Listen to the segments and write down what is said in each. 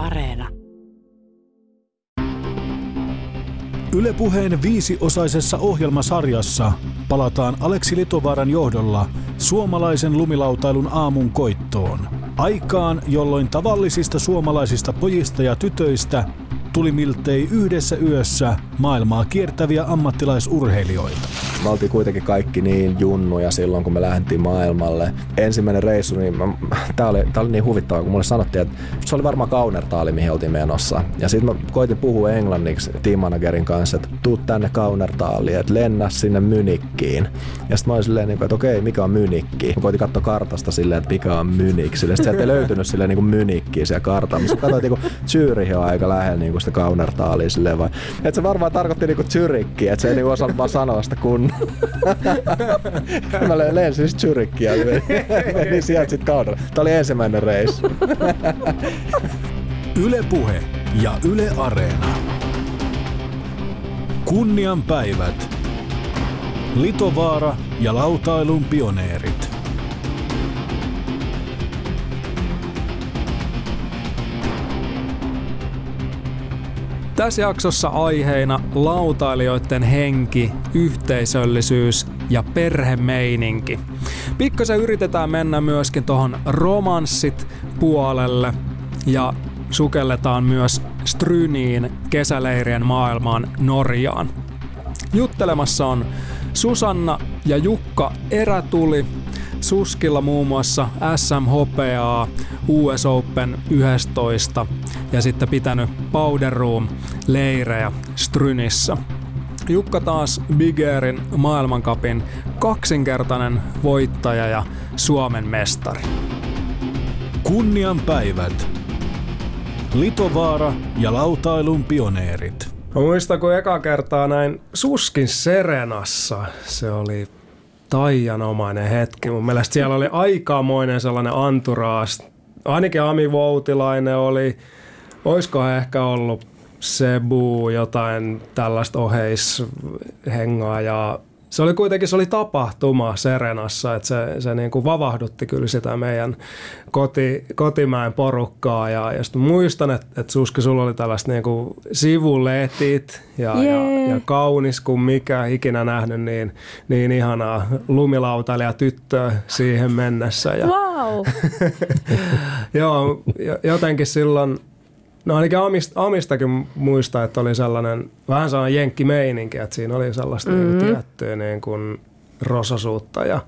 Areena. Ylepuheen viisiosaisessa ohjelmasarjassa palataan Aleksi Litovaaran johdolla suomalaisen lumilautailun aamun koittoon. Aikaan, jolloin tavallisista suomalaisista pojista ja tytöistä tuli miltei yhdessä yössä maailmaa kiertäviä ammattilaisurheilijoita. Me oltiin kuitenkin kaikki niin junnuja silloin, kun me lähdettiin maailmalle. Ensimmäinen reissu, niin tämä oli, tää oli niin huvittavaa, kun mulle sanottiin, että se oli varmaan Kaunertaali, mihin oltiin menossa. Ja sitten mä koitin puhua englanniksi team managerin kanssa, että tuu tänne Kaunertaaliin, että lennä sinne Mynikkiin. Ja sitten mä olin silleen, niinku, että okei, mikä on Mynikki? Mä koitin katsoa kartasta silleen, että mikä on Mynik. Silleen, sieltä ei löytynyt silleen niin kuin Mynikkiä siellä kartalla. Mutta katsoin, että niin Zürich on aika lähellä niin kuin sitä Kaunertaalia silleen vai. Että se varmaan tarkoitti niinku Zyrikkiä, että se ei niinku osannut vaan sanoa sitä kun. mä lensin siis Zyrikkiä ja menin sieltä sit Kauner. Tämä oli ensimmäinen reissu. Yle Puhe ja Yle Areena. Kunnian päivät. Litovaara ja lautailun pioneerit. Tässä jaksossa aiheina lautailijoiden henki, yhteisöllisyys ja perhemeininki. Pikkasen yritetään mennä myöskin tuohon romanssit puolelle ja sukelletaan myös Stryniin kesäleirien maailmaan Norjaan. Juttelemassa on Susanna ja Jukka Erätuli, Suskilla muun muassa SMHPA, US Open 11 ja sitten pitänyt Powder Room leirejä Strynissä. Jukka taas Big Airin maailmankapin kaksinkertainen voittaja ja Suomen mestari. Kunnian päivät. Litovaara ja lautailun pioneerit. Mä muistan, kun eka kertaa näin Suskin Serenassa. Se oli taianomainen hetki. Mun mielestä siellä oli aikamoinen sellainen anturaas. Ainakin Ami Voutilainen oli, olisiko ehkä ollut Sebu, jotain tällaista oheishengaa ja se oli kuitenkin se oli tapahtuma Serenassa, että se, se niin kuin vavahdutti kyllä sitä meidän koti, kotimäen porukkaa. Ja, ja sitten muistan, että, että Suski, sulla oli tällaista niin kuin sivuletit ja, ja, ja, kaunis kuin mikä ikinä nähnyt, niin, niin ihanaa lumilautailija tyttöä siihen mennessä. Ja, wow. joo, jotenkin silloin No ainakin Amist, Amistakin muistaa, että oli sellainen vähän sellainen jenkkimeininki, että siinä oli sellaista mm-hmm. niin tiettyä niin kuin rososuutta ja,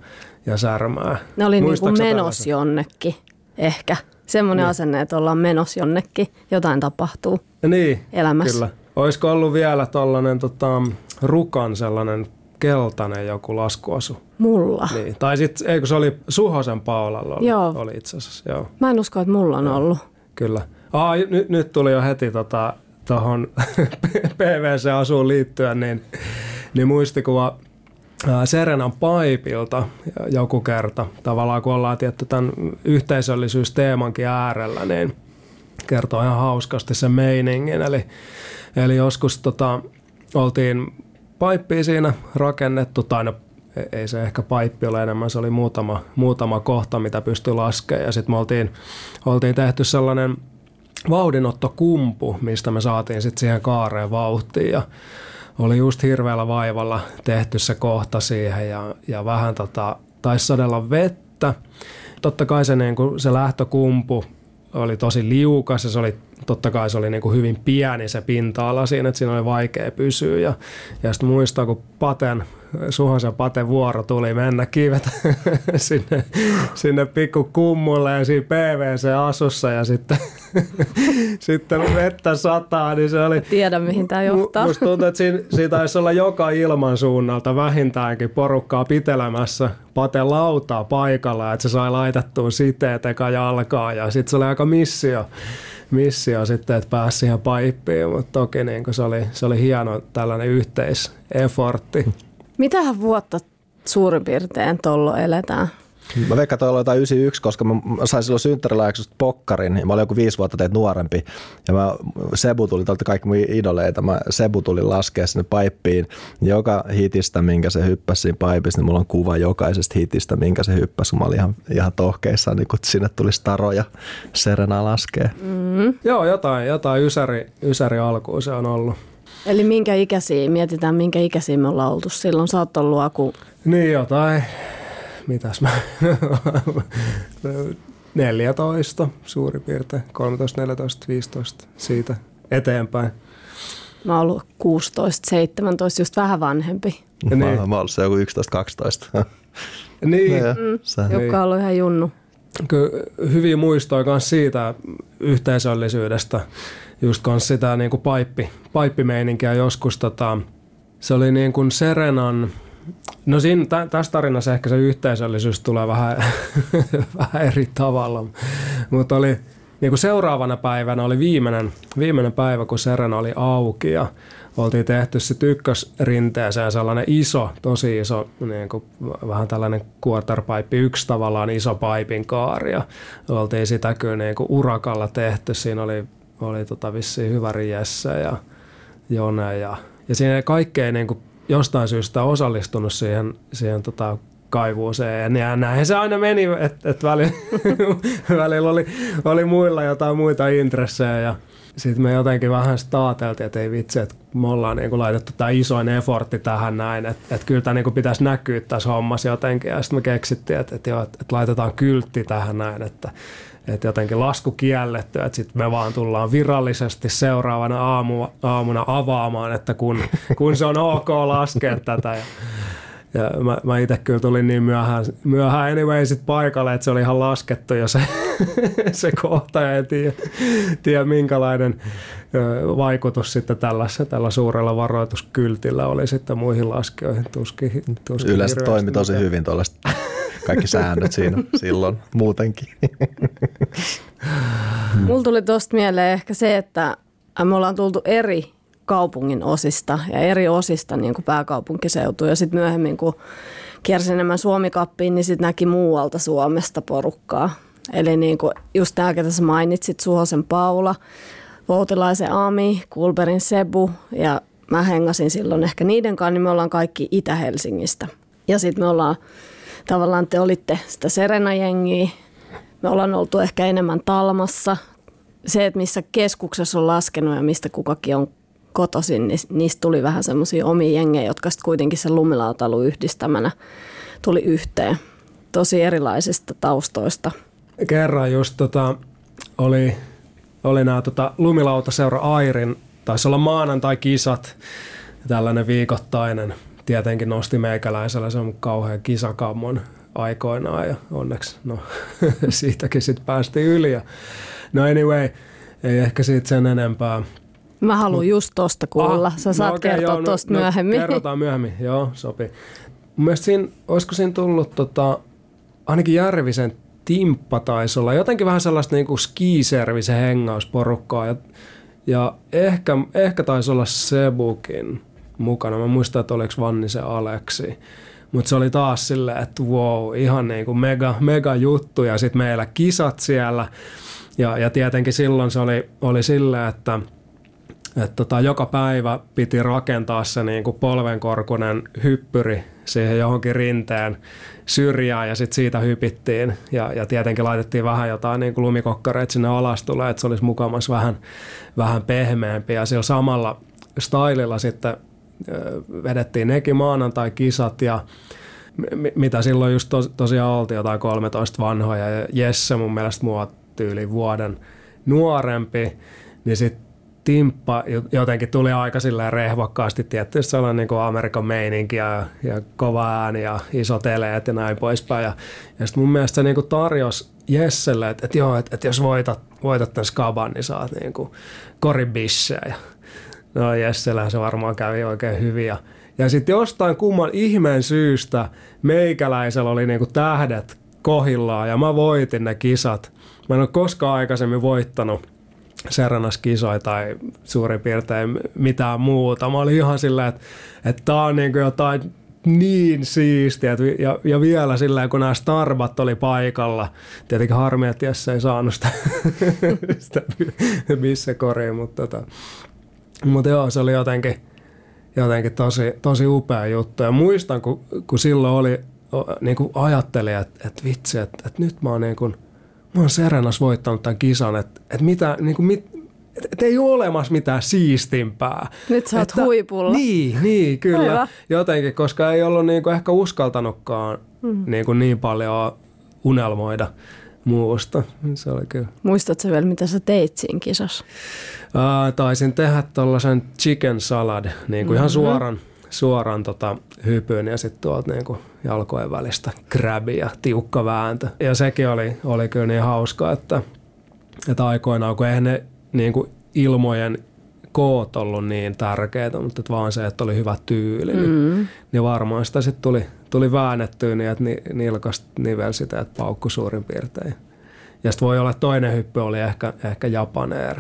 ja särmää. Ne oli niin kuin menos jonnekin, ehkä. Semmoinen niin. asenne, että ollaan menos jonnekin, jotain tapahtuu ja niin, elämässä. Kyllä. Olisiko ollut vielä tuollainen tota, rukan sellainen keltainen joku laskuasu? Mulla. Niin. Tai sitten, eikö se oli Suhosen Paulalla oli, joo. oli itse asiassa. Joo. Mä en usko, että mulla on ollut. Kyllä. Aa, nyt, nyt tuli jo heti tota, tuohon PVC-asuun liittyen, niin, niin muistikuva Serenan Paipilta joku kerta. Tavallaan kun ollaan tietty tämän yhteisöllisyysteemankin äärellä, niin kertoo ihan hauskasti sen meiningin. Eli, eli joskus tota, oltiin paippia siinä rakennettu, tai no, e-, ei se ehkä paippi ole enemmän, se oli muutama, muutama kohta, mitä pystyi laskemaan. Ja sitten me oltiin, oltiin tehty sellainen – vauhdinottokumpu, mistä me saatiin sitten siihen kaareen vauhtiin ja oli just hirveällä vaivalla tehty se kohta siihen ja, ja vähän tota, taisi sadella vettä. Totta kai se, niin kuin, se lähtökumpu oli tosi liukas ja se oli, totta kai se oli niin kuin hyvin pieni se pinta-ala siinä, että siinä oli vaikea pysyä. Ja, ja sitten muistaa, kun Paten Suhosen Pate vuoro tuli mennä kivet sinne, sinne pikku kummulle ja siinä PVC-asussa ja sitten, sitten vettä sataa, niin se oli... Tiedä, mihin tämä johtaa. Musta tuntuu, että siinä, siinä taisi olla joka ilman suunnalta vähintäänkin porukkaa pitelemässä Pate lautaa paikalla, että se sai laitettua siteet eka jalkaa ja sitten se oli aika missio missio sitten, että pääsi siihen paippiin, mutta toki niin se, oli, se oli hieno tällainen yhteisefortti. Mitähän vuotta suurin piirtein tollo eletään? Mä veikkaan, että jotain 91, koska mä sain silloin synttäriläksystä pokkarin ja mä olin joku viisi vuotta teet nuorempi. Ja mä, Sebu tuli, te kaikki mun idoleita, mä, Sebu tuli laskea sinne paippiin. Joka hitistä, minkä se hyppäsi siinä paipissa, niin mulla on kuva jokaisesta hitistä, minkä se hyppäsi. Mä olin ihan, ihan tohkeissaan, niin kun sinne tuli Staro ja Serena laskee. Mm. Mm. Joo, jotain, jotain ysäri, ysäri alkuun se on ollut. Eli minkä ikäisiä, mietitään minkä ikäisiä me ollaan oltu silloin. Sä oot ollut aku... Niin jotain, mitäs mä, 14 suurin piirtein, 13, 14, 15 siitä eteenpäin. Mä oon ollut 16, 17, just vähän vanhempi. Mä, niin. mä oon ollut se joku 11, 12. niin. No, mm, Jukka on ollut ihan junnu. Kyllä hyviä muistoja myös siitä yhteisöllisyydestä, just kanssa sitä niin kuin paippi, paippimeininkiä joskus. Tota, se oli niin kuin Serenan, no siinä, tä, tässä tarinassa ehkä se yhteisöllisyys tulee vähän, vähän eri tavalla, mutta oli niin kuin seuraavana päivänä oli viimeinen, viimeinen päivä, kun Serena oli auki ja oltiin tehty se ykkösrinteeseen sellainen iso, tosi iso, niin kuin vähän tällainen quarterpipe, yksi tavallaan iso paipin kaari ja oltiin sitä kyllä niin kuin urakalla tehty. Siinä oli, oli tota vissiin hyvä Jesse ja Jone ja, ja siinä kaikkein niin kuin jostain syystä osallistunut siihen, siihen tota kaivuuseen. Ja näin se aina meni, että et välillä, välillä oli, oli muilla jotain muita intressejä ja sitten me jotenkin vähän staateltiin, että ei vitsi, että me ollaan niin laitettu tämä isoin effortti tähän näin, että, että kyllä tämä niin pitäisi näkyä tässä hommassa jotenkin. Ja sitten me keksittiin, että, että, joo, että, että laitetaan kyltti tähän näin, että, että jotenkin lasku kielletty, että sitten me vaan tullaan virallisesti seuraavana aamu, aamuna avaamaan, että kun, kun se on ok laskea tätä. Ja, ja mä, mä itse kyllä tulin niin myöhään, myöhään anyway sit paikalle, että se oli ihan laskettu jo se, se kohta ja en tiedä, tiedä minkälainen vaikutus sitten tällä, tällä suurella varoituskyltillä oli sitten muihin laskijoihin. Tuski, tuski Yleensä toimi tosi hyvin tuollaiset kaikki säännöt siinä silloin muutenkin. Mulla tuli tuosta mieleen ehkä se, että me ollaan tultu eri kaupungin osista ja eri osista niin kuin pääkaupunkiseutu. Ja sitten myöhemmin, kun kiersin enemmän Suomikappiin, niin sitten näki muualta Suomesta porukkaa. Eli niin kuin just tämä, ketä sä mainitsit, Suhosen Paula, Voutilaisen Ami, Kulberin Sebu ja mä hengasin silloin ehkä niiden kanssa, niin me ollaan kaikki Itä-Helsingistä. Ja sitten me ollaan, tavallaan te olitte sitä Serena-jengiä, me ollaan oltu ehkä enemmän Talmassa. Se, että missä keskuksessa on laskenut ja mistä kukakin on kotoisin, niin niistä tuli vähän semmoisia omia jengejä, jotka sitten kuitenkin sen lumilautalun yhdistämänä tuli yhteen. Tosi erilaisista taustoista. Kerran just tota, oli, oli nämä tota, lumilautaseura Airin, taisi olla maanantai-kisat, tällainen viikoittainen. Tietenkin nosti meikäläisellä se on kauhean kisakammon aikoinaan ja onneksi no, siitäkin sitten päästiin yli. Ja, no anyway, ei ehkä siitä sen enempää. Mä haluan just tosta kuulla. Ah, Sä no saat okay, kertoa joo, tosta no, myöhemmin. No, kerrotaan myöhemmin, joo, sopii. Mun mielestä siinä, olisiko siinä tullut tota, ainakin Järvisen Timppa taisi olla jotenkin vähän sellaista niin kuin skiservisen hengausporukkaa ja, ja ehkä, ehkä taisi olla Sebukin mukana. Mä muistan, että oliko Vannisen Aleksi. Mutta se oli taas silleen, että wow, ihan niin kuin mega, mega juttu ja sitten meillä kisat siellä. Ja, ja tietenkin silloin se oli, oli silleen, että – että tota, joka päivä piti rakentaa se niin kuin polvenkorkunen hyppyri siihen johonkin rinteen syrjään ja sitten siitä hypittiin ja, ja tietenkin laitettiin vähän jotain niin kuin lumikokkareita sinne alastulle, että se olisi mukamas vähän, vähän pehmeämpi ja sillä samalla stylilla sitten vedettiin nekin maanantai-kisat ja mitä silloin just tos, tosiaan oltiin jotain 13 vanhoja ja Jesse mun mielestä mua tyyli vuoden nuorempi, niin sitten timppa jotenkin tuli aika silleen rehvakkaasti, tietysti sellainen niin kuin Amerikan meininki ja, ja kova ääni ja isot eleet ja näin poispäin. Ja, ja sitten mun mielestä se niin kuin tarjosi Jesselle, että, että joo, että, että jos voitat, voitat tämän skaban, niin saat niin kuin koribissejä. No Jessellä se varmaan kävi oikein hyvin. Ja, ja sitten jostain kumman ihmeen syystä meikäläisellä oli niin kuin tähdet kohillaan ja mä voitin ne kisat. Mä en ole koskaan aikaisemmin voittanut Serenas kisoi tai suurin piirtein mitään muuta. Mä olin ihan silleen, että, että tää on niin jotain niin siistiä. Ja, ja vielä silleen, kun nämä Starbat oli paikalla. Tietenkin harmi, että Jesse ei saanut sitä, sitä missä koriin, mutta, tota, mutta joo, se oli jotenkin, jotenkin tosi, tosi upea juttu. Ja muistan, kun, kun silloin oli, niin kuin ajattelin, että, että vitsi, että, että nyt mä oon niin kuin – mä oon Serenas voittanut tämän kisan, että, että mitä, niin kuin mit, että, ei ole olemassa mitään siistimpää. Nyt sä oot että, huipulla. Niin, niin kyllä. Aivan. Jotenkin, koska ei ollut niin kuin ehkä uskaltanutkaan mm. niin, kuin niin paljon unelmoida muusta. Se oli kyllä. Muistatko vielä, mitä sä teit siinä kisassa? Ää, taisin tehdä tuollaisen chicken salad, niin kuin mm-hmm. ihan suoran, suoran tota, hypyn ja sitten tuolta niin kuin jalkojen välistä kräbi ja tiukka vääntö. Ja sekin oli, oli kyllä niin hauska, että, että aikoinaan, kun eihän ne niin kuin ilmojen koot ollut niin tärkeitä, mutta että vaan se, että oli hyvä tyyli, niin, Mm. niin varmaan sitä sitten tuli, tuli väännettyä niin, että ni, nilkasta nivel sitä, että paukku suurin piirtein. Ja sitten voi olla, että toinen hyppy oli ehkä, ehkä Japan Air.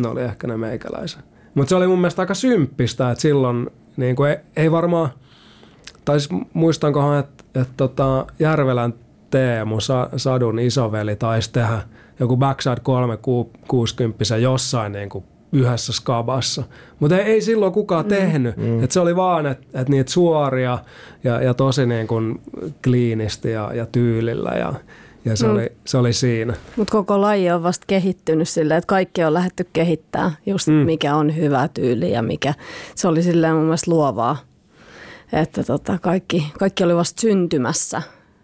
Ne oli ehkä ne meikäläisen. Mutta se oli mun mielestä aika symppistä, että silloin niin kuin ei, ei varmaan, tai siis muistankohan, että, että tota Järvelän Teemu, Sa- Sadun isoveli, taisi tehdä joku Backside 360 jossain niin kuin yhdessä skabassa. Mutta ei, ei silloin kukaan mm. tehnyt. Mm. Et se oli vaan, että et niitä suoria ja, ja tosi niin kuin kliinisti ja, ja tyylillä ja, ja se, mm. oli, se oli siinä. Mutta koko laji on vasta kehittynyt silleen, että kaikki on lähdetty kehittää just mm. mikä on hyvä tyyli ja mikä. Se oli silleen mun mielestä luovaa, että tota, kaikki, kaikki oli vasta syntymässä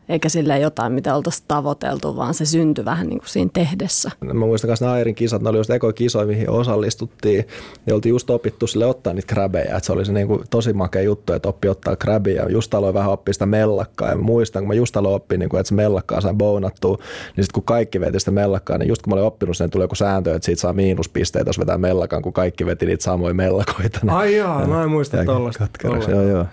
eikä sille jotain, mitä oltaisiin tavoiteltu, vaan se syntyi vähän niin kuin siinä tehdessä. Mä muistan myös ne Airin kisat, ne oli just ekoja kisoja, mihin osallistuttiin. Ja oltiin just opittu sille ottaa niitä kräbejä. Et se oli se niinku tosi makea juttu, että oppi ottaa kräbiä. Just aloin vähän oppia sitä mellakkaa. Ja mä muistan, kun mä just aloin oppia, niinku, että se mellakkaa sai bonattua, niin sitten kun kaikki veti sitä mellakkaa, niin just kun mä olin oppinut sen, tuli joku sääntö, että siitä saa miinuspisteitä, jos vetää mellakan, kun kaikki veti niitä samoja mellakoita. Niin- Ai jaa, mä en muista. Katkeras, joo, joo.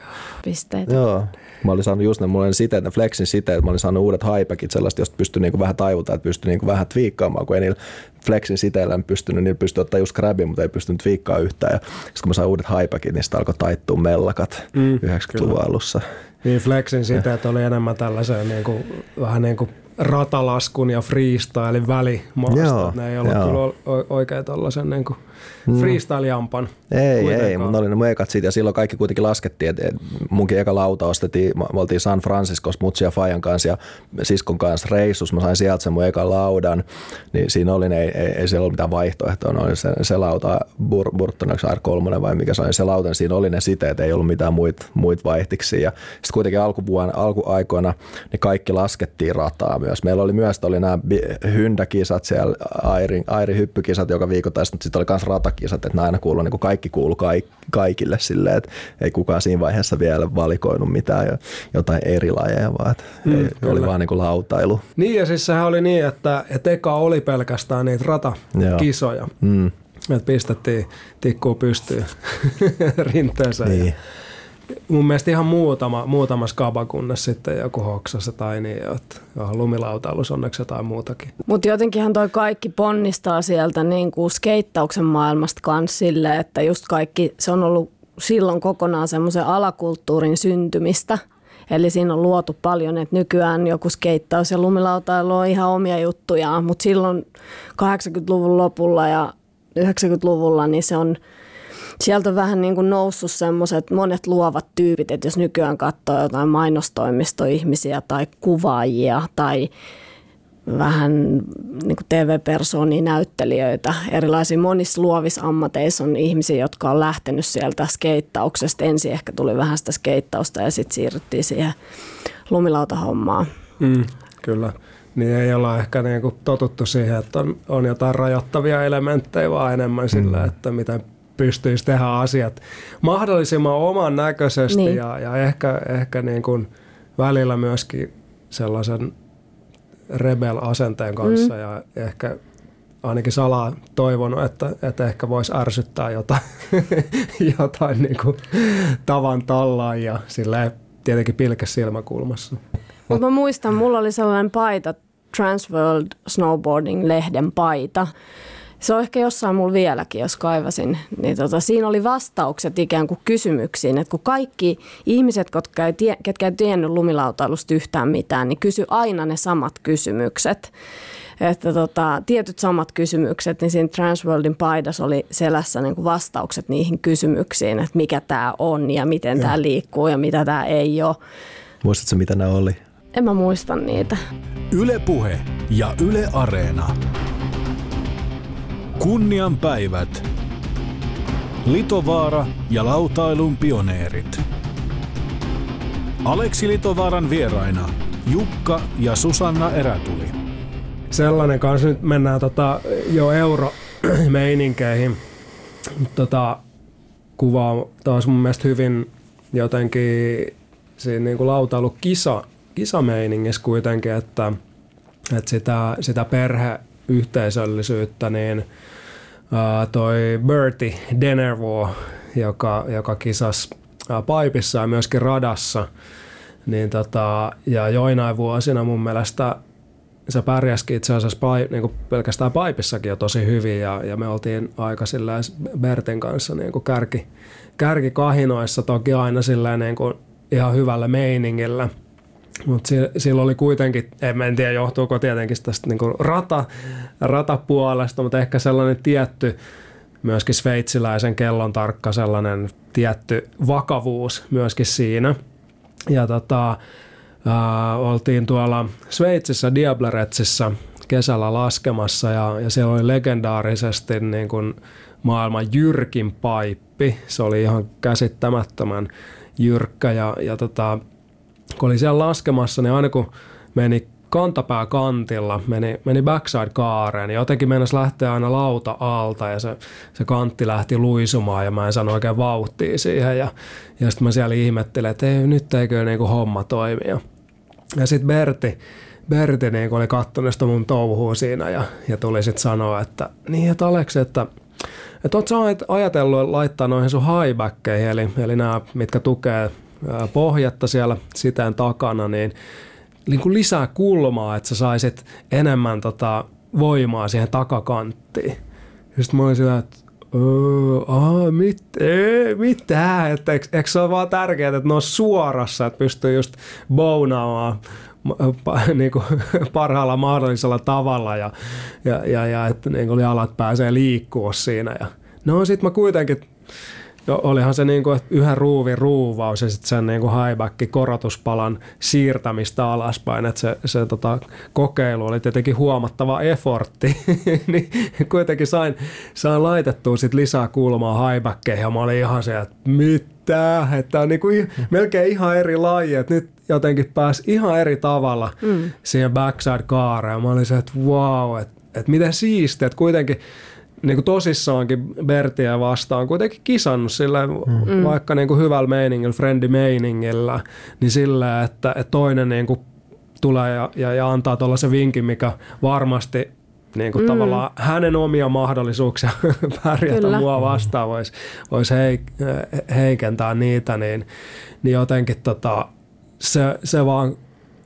Pisteitä. Joo. Mä olin saanut just ne, mulla oli siteet, ne Flexin siteet, että mä olin saanut uudet haipäkit, sellaista, josta pystyi niinku vähän taivutaan, että pystyi niinku vähän twiikkaamaan, kun ei niillä Flexin siteillä en pystynyt, niillä pystyi ottaa just grabin, mutta ei pystynyt twiikkaa yhtään. Ja sitten kun mä sain uudet haipäkit, niin sitä alkoi taittua mellakat mm, 90-luvun alussa. Niin Flexin siteet oli enemmän tällaisen niin kuin, vähän niin kuin ratalaskun ja freestylin välimaasta. Joo, ne ei ollut joo. kyllä oikein tällaisen niin kuin freestyle-jampan. Ei, ei, kuitenkaan. mutta ne oli ne mun ekat siitä. Ja silloin kaikki kuitenkin laskettiin, että et munkin eka lauta ostettiin, me oltiin San Franciscossa Mutsi ja Fajan kanssa ja siskon kanssa reissus, mä sain sieltä sen mun ekan laudan, niin siinä oli, ne, ei, ei, ei siellä ollut mitään vaihtoehtoa, ne oli se, se lauta Bur, Burton R3 vai mikä se oli. Se lauta, niin siinä oli ne siteet, ei ollut mitään muita muit vaihtiksi. Ja sitten kuitenkin alkuvuonna, alkuaikoina niin kaikki laskettiin rataa myös. Meillä oli myös oli nämä hyndäkisat siellä, Airin, Airin hyppykisat joka viikoittain, mutta sitten oli myös ratakisat, että ne aina kuuluu, niin kuin kaikki kuuluu kaik, kaikille silleen, että ei kukaan siinä vaiheessa vielä valikoinut mitään jo- jotain eri lajeja, vaan että Mm, ei, kyllä. oli vaan niin kuin lautailu. Niin ja siis sehän oli niin, että, että eka oli pelkästään niitä ratakisoja. Mm, Että pistettiin tikkuu pystyyn rinteeseen. niin. Ja mun mielestä ihan muutama, muutama skaba, kunnes sitten joku hoksassa tai niin, että johon lumilautailus onneksi jotain muutakin. Mutta jotenkinhan toi kaikki ponnistaa sieltä niin kuin skeittauksen maailmasta kanssa silleen, että just kaikki, se on ollut silloin kokonaan semmoisen alakulttuurin syntymistä. Eli siinä on luotu paljon, että nykyään joku skeittaus ja lumilautailu on ihan omia juttujaan, mutta silloin 80-luvun lopulla ja 90-luvulla niin se on sieltä on vähän niin kuin noussut semmoiset monet luovat tyypit, että jos nykyään katsoo jotain mainostoimistoihmisiä tai kuvaajia tai vähän niin kuin TV-persoonia, näyttelijöitä, erilaisia monissa luovissa ammateissa on ihmisiä, jotka on lähtenyt sieltä skeittauksesta. Ensin ehkä tuli vähän sitä skeittausta ja sitten siirryttiin siihen lumilautahommaan. Mm, kyllä. Niin ei olla ehkä niinku totuttu siihen, että on, on jotain rajoittavia elementtejä, vaan enemmän sillä, että miten pystyisi tehdä asiat mahdollisimman oman näköisesti Niin. ja, ja ehkä, ehkä niin kuin välillä myöskin sellaisen rebel-asenteen kanssa mm. ja ehkä ainakin salaa toivonut, että, että ehkä voisi ärsyttää jotain, jotain niin kuin tavan tallaan ja silleen tietenkin pilke silmäkulmassa. Mutta mä muistan, mulla oli sellainen paita, Transworld Snowboarding-lehden paita. Se on ehkä jossain mulla vieläkin, jos kaivasin. Niin tota, siinä oli vastaukset ikään kuin kysymyksiin, että kun kaikki ihmiset, jotka ei, tie, ketkä ei tiennyt lumilautailusta yhtään mitään, niin kysy aina ne samat kysymykset. Että tota, tietyt samat kysymykset, niin siinä Transworldin paidassa oli selässä niin kuin vastaukset niihin kysymyksiin, että mikä tämä on ja miten tämä liikkuu ja mitä tämä ei ole. Muistatko mitä ne oli? En mä muista niitä. Ylepuhe ja Yle Areena. Kunnian päivät. Litovaara ja lautailun pioneerit. Aleksi Litovaaran vieraina Jukka ja Susanna Erätuli. Sellainen kanssa nyt mennään tota, jo euromeininkeihin. Tota, kuvaa taas mun mielestä hyvin jotenkin siinä niin kuin lautailu kisa, kisameiningissä kuitenkin, että, että sitä, sitä perheyhteisöllisyyttä, niin toi Bertie Denervo, joka, joka kisasi ää, paipissa ja myöskin radassa, niin tota, ja joinain vuosina mun mielestä se pärjäskin itse asiassa pai, niin kuin pelkästään paipissakin jo tosi hyvin ja, ja me oltiin aika Bertin kanssa niin kuin kärki, kärkikahinoissa toki aina silleen niin kuin ihan hyvällä meiningillä. Mutta silloin oli kuitenkin, en tiedä johtuuko tietenkin tästä niin kuin rata, ratapuolesta, mutta ehkä sellainen tietty, myöskin sveitsiläisen kellon tarkka sellainen tietty vakavuus myöskin siinä. Ja tota, ää, oltiin tuolla Sveitsissä Diableretsissa kesällä laskemassa ja, ja siellä oli legendaarisesti niin kuin maailman jyrkin paippi. Se oli ihan käsittämättömän jyrkkä ja, ja tota, kun oli siellä laskemassa, niin aina kun meni kantapää kantilla, meni, meni backside kaareen, niin jotenkin mennessä lähteä aina lauta alta ja se, se kantti lähti luisumaan ja mä en sano oikein vauhtia siihen ja, ja sitten mä siellä ihmettelin, että ei, nyt eikö niinku homma toimi. Ja, ja sitten Berti, Berti niin oli kattonut sitä mun touhua siinä ja, ja tuli sitten sanoa, että niin, että Aleksi, että että ootko ajatellut laittaa noihin sun highbackkeihin, eli, eli nämä, mitkä tukee pohjatta siellä sitään takana, niin, niin kuin lisää kulmaa, että sä saisit enemmän tota voimaa siihen takakanttiin. Sitten mä olin sillä, että Aa, mit, ei, mitä? Että eikö, eikö se ole vaan tärkeää, että ne on suorassa, että pystyy just bounaamaan niin kuin parhaalla mahdollisella tavalla ja, ja, ja, ja että niin kuin jalat pääsee liikkua siinä. Ja, no sit mä kuitenkin jo, olihan se niin kuin yhden ruuvin ruuvaus ja sitten sen niin kuin highback korotuspalan siirtämistä alaspäin, että se, se tota, kokeilu oli tietenkin huomattava effortti, niin kuitenkin sain, sain laitettua sit lisää kulmaa highbackkeihin ja mä olin ihan se, että mitä, että on niin kuin melkein ihan eri laji, että nyt jotenkin pääsi ihan eri tavalla mm. siihen backside kaareen. Mä olin se, että wow, että, että miten siistiä, että kuitenkin niin kuin tosissaankin Bertiä vastaan kuitenkin kisannut sillä mm. vaikka niin kuin hyvällä meiningillä, friendly meiningillä, niin sillä, että, että toinen niin kuin tulee ja, ja, ja antaa tuollaisen vinkin, mikä varmasti niin kuin mm. tavallaan hänen omia mahdollisuuksia pärjätä Kyllä. mua vastaan voisi vois heik, heikentää niitä, niin, niin jotenkin tota, se, se vaan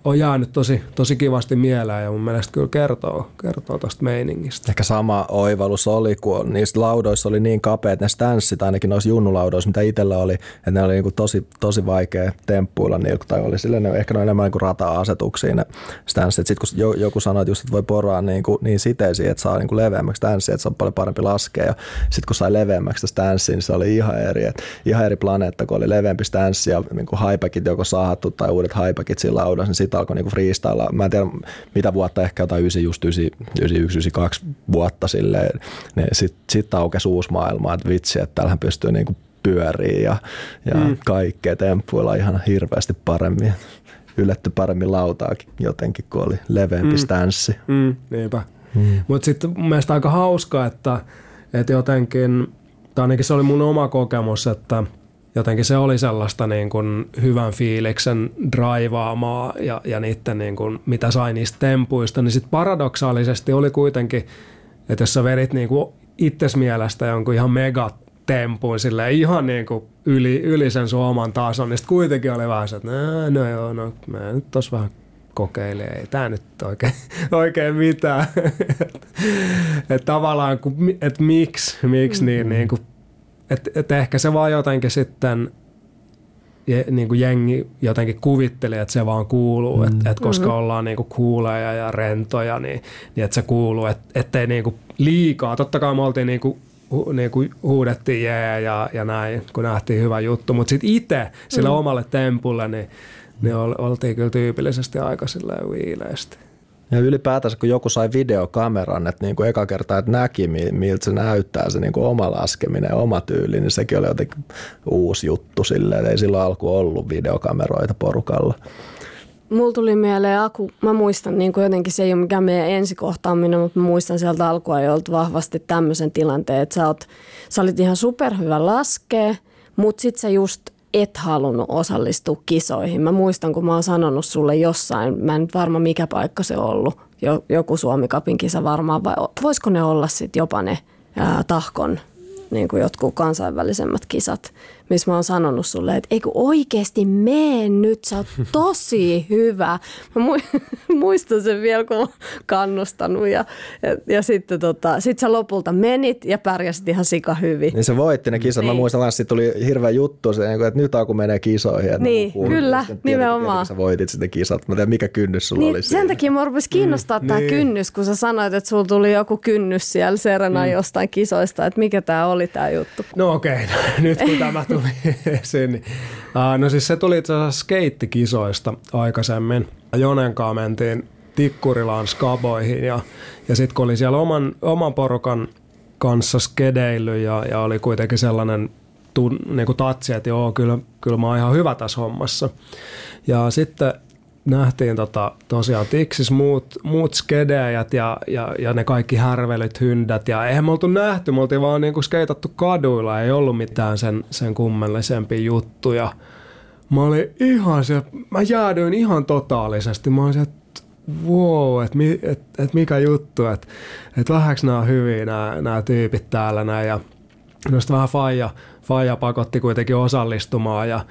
on jäänyt tosi, tosi kivasti mieleen ja mun mielestä kyllä kertoo, kertoo tuosta meiningistä. Ehkä sama oivallus oli, kun niistä laudoissa oli niin kapeat ne stanssit, ainakin noissa junnulaudoissa, mitä itsellä oli, että ne oli niin kuin tosi, tosi vaikea temppuilla niillä, tai oli sille, ne, ehkä ne enemmän niin kuin rata-asetuksia ne stanssit. Sitten kun joku sanoi, että, just, että voi poraa niin, kuin, niin siteisiin, että saa niin kuin leveämmäksi stanssia, että se on paljon parempi laskea. Ja sitten kun sai leveämmäksi stanssia, niin se oli ihan eri, että ihan eri planeetta, kun oli leveämpi stanssi ja niin kuin joko sahattu tai uudet haipäkit siinä laudassa, niin sitten alkoi niinku freestyle. Mä en tiedä mitä vuotta, ehkä jotain 9, just 91, 92 vuotta silleen. Niin sitten sit aukesi uusi maailma, että vitsi, että täällähän pystyy niinku pyöriä ja, ja mm. kaikkea temppuilla ihan hirveästi paremmin. Ylletty paremmin lautaakin jotenkin, kun oli leveämpi mm. stanssi. Mm, niinpä. Mm. Mutta sitten mun mielestä aika hauska, että, että jotenkin, tai ainakin se oli mun oma kokemus, että – jotenkin se oli sellaista niin kuin hyvän fiiliksen draivaamaa ja, ja niiden niin kuin, mitä sai niistä tempuista, niin sitten paradoksaalisesti oli kuitenkin, että jos sä vedit niin kuin itses mielestä jonkun ihan mega tempuin sille ihan niin kuin yli, yli sen sun oman tason, niin kuitenkin oli vähän se, että no, no joo, no mä nyt tos vähän kokeilin, ei tämä nyt oikein, oikein mitään. että tavallaan, että miksi, miksi niin, niin kuin et, et ehkä se vaan jotenkin sitten je, niin kuin jengi jotenkin kuvitteli, että se vaan kuuluu, mm. että et koska mm-hmm. ollaan niin kuin kuuleja ja rentoja, niin, niin että se kuuluu, et, ettei niin kuin liikaa. Totta kai me oltiin niin kuin, hu, niin kuin huudettiin jee ja, ja näin, kun nähtiin hyvä juttu, mutta sitten itse sillä mm. omalle tempulle, niin niin oltiin kyllä tyypillisesti aika silleen viileästi. Ja ylipäätänsä kun joku sai videokameran, että niin kuin eka kerta että näki miltä se näyttää se niin kuin oma laskeminen ja oma tyyli, niin sekin oli jotenkin uusi juttu silleen, ei silloin alku ollut videokameroita porukalla. Mulla tuli mieleen Aku, mä muistan niin kuin jotenkin se ei ole mikään meidän ensikohtaaminen, mutta mä muistan sieltä alkua jo vahvasti tämmöisen tilanteen, että sä, oot, sä olit ihan superhyvä laskea, mutta sit sä just et halunnut osallistua kisoihin. Mä muistan, kun mä oon sanonut sulle jossain, mä en varma mikä paikka se on ollut, joku Suomi-kapin kisa varmaan, vai voisiko ne olla sitten jopa ne ää, tahkon niin kuin jotkut kansainvälisemmät kisat missä mä oon sanonut sulle, että eikö oikeasti mene nyt, sä oot tosi hyvä. Mä muistan sen vielä, kun mä kannustanut ja, ja, ja sitten tota, sit sä lopulta menit ja pärjäsit ihan sika hyvin. Niin se voitti ne kisat. Niin. Mä muistan että tuli hirveä juttu, se, että nyt alku menee kisoihin. Että niin, kyllä, tiedät, nimenomaan. Sä voitit sitten kisat. Mä tiedän, mikä kynnys sulla niin, oli Sen siinä. takia mä rupesin kiinnostaa mm, tämä niin. kynnys, kun sä sanoit, että sulla tuli joku kynnys siellä Serena mm. jostain kisoista, että mikä tämä oli tämä juttu. No okei, okay. nyt kun tämä tuli esiin. No siis se tuli itse asiassa skeittikisoista aikaisemmin. Jonenkaa mentiin Tikkurilaan skaboihin ja, ja sitten kun oli siellä oman, oman porukan kanssa skedeily ja, ja oli kuitenkin sellainen tun, niin kuin tatsi, että joo, kyllä, kyllä mä oon ihan hyvä tässä hommassa. Ja sitten nähtiin tota, tosiaan Tiksis muut, muut skedeejät ja, ja, ja, ne kaikki härvelyt, hyndät. Ja eihän me oltu nähty, me oltiin vaan niinku skeitattu kaduilla, ei ollut mitään sen, sen kummellisempia juttuja. Mä olin ihan se, mä jäädyin ihan totaalisesti, mä olin että wow, että et, et mikä juttu, että et vähäks nämä on hyviä nämä tyypit täällä näin. Ja Noista vähän faija, faija pakotti kuitenkin osallistumaan ja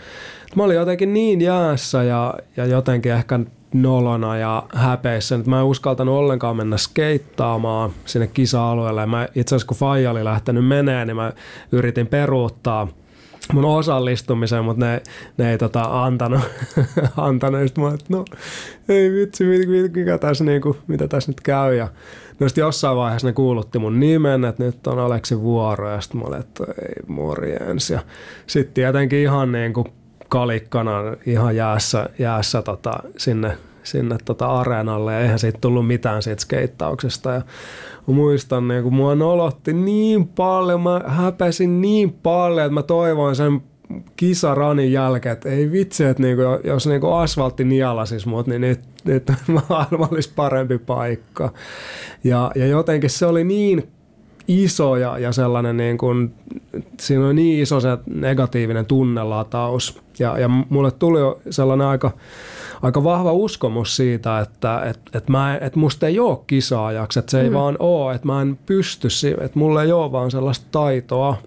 mä olin jotenkin niin jäässä ja, ja jotenkin ehkä nolona ja häpeissä, että mä en uskaltanut ollenkaan mennä skeittaamaan sinne kisa-alueelle. Mä itse asiassa kun Faija oli lähtenyt menee, niin mä yritin peruuttaa mun osallistumiseen, mutta ne, ne ei tota, antanut. antanut. Sitten mä että no ei vitsi, mikä tässä, niinku, mitä tässä nyt käy. Ja no sitten jossain vaiheessa ne kuulutti mun nimen, että nyt on Aleksi vuoro. Ja sitten mä olin, että ei morjens. Ja sitten tietenkin ihan niin kuin kalikkana ihan jäässä, jäässä tota, sinne, sinne tota areenalle ja eihän siitä tullut mitään siitä skeittauksesta. Ja muistan, niin kun mua nolotti niin paljon, mä häpäsin niin paljon, että mä toivoin sen kisaranin jälkeen, että ei vitsi, että niinku, jos niinku asfaltti nialasis mut, niin nyt, nyt maailma olisi parempi paikka. Ja, ja jotenkin se oli niin iso ja, ja sellainen niin kuin, siinä on niin iso se negatiivinen tunnelataus. Ja, ja mulle tuli jo sellainen aika, aika vahva uskomus siitä, että et, et mä, et musta ei ole kisaajaksi, että se ei mm. vaan ole, että mä en pysty, että mulla ei ole vaan sellaista taitoa –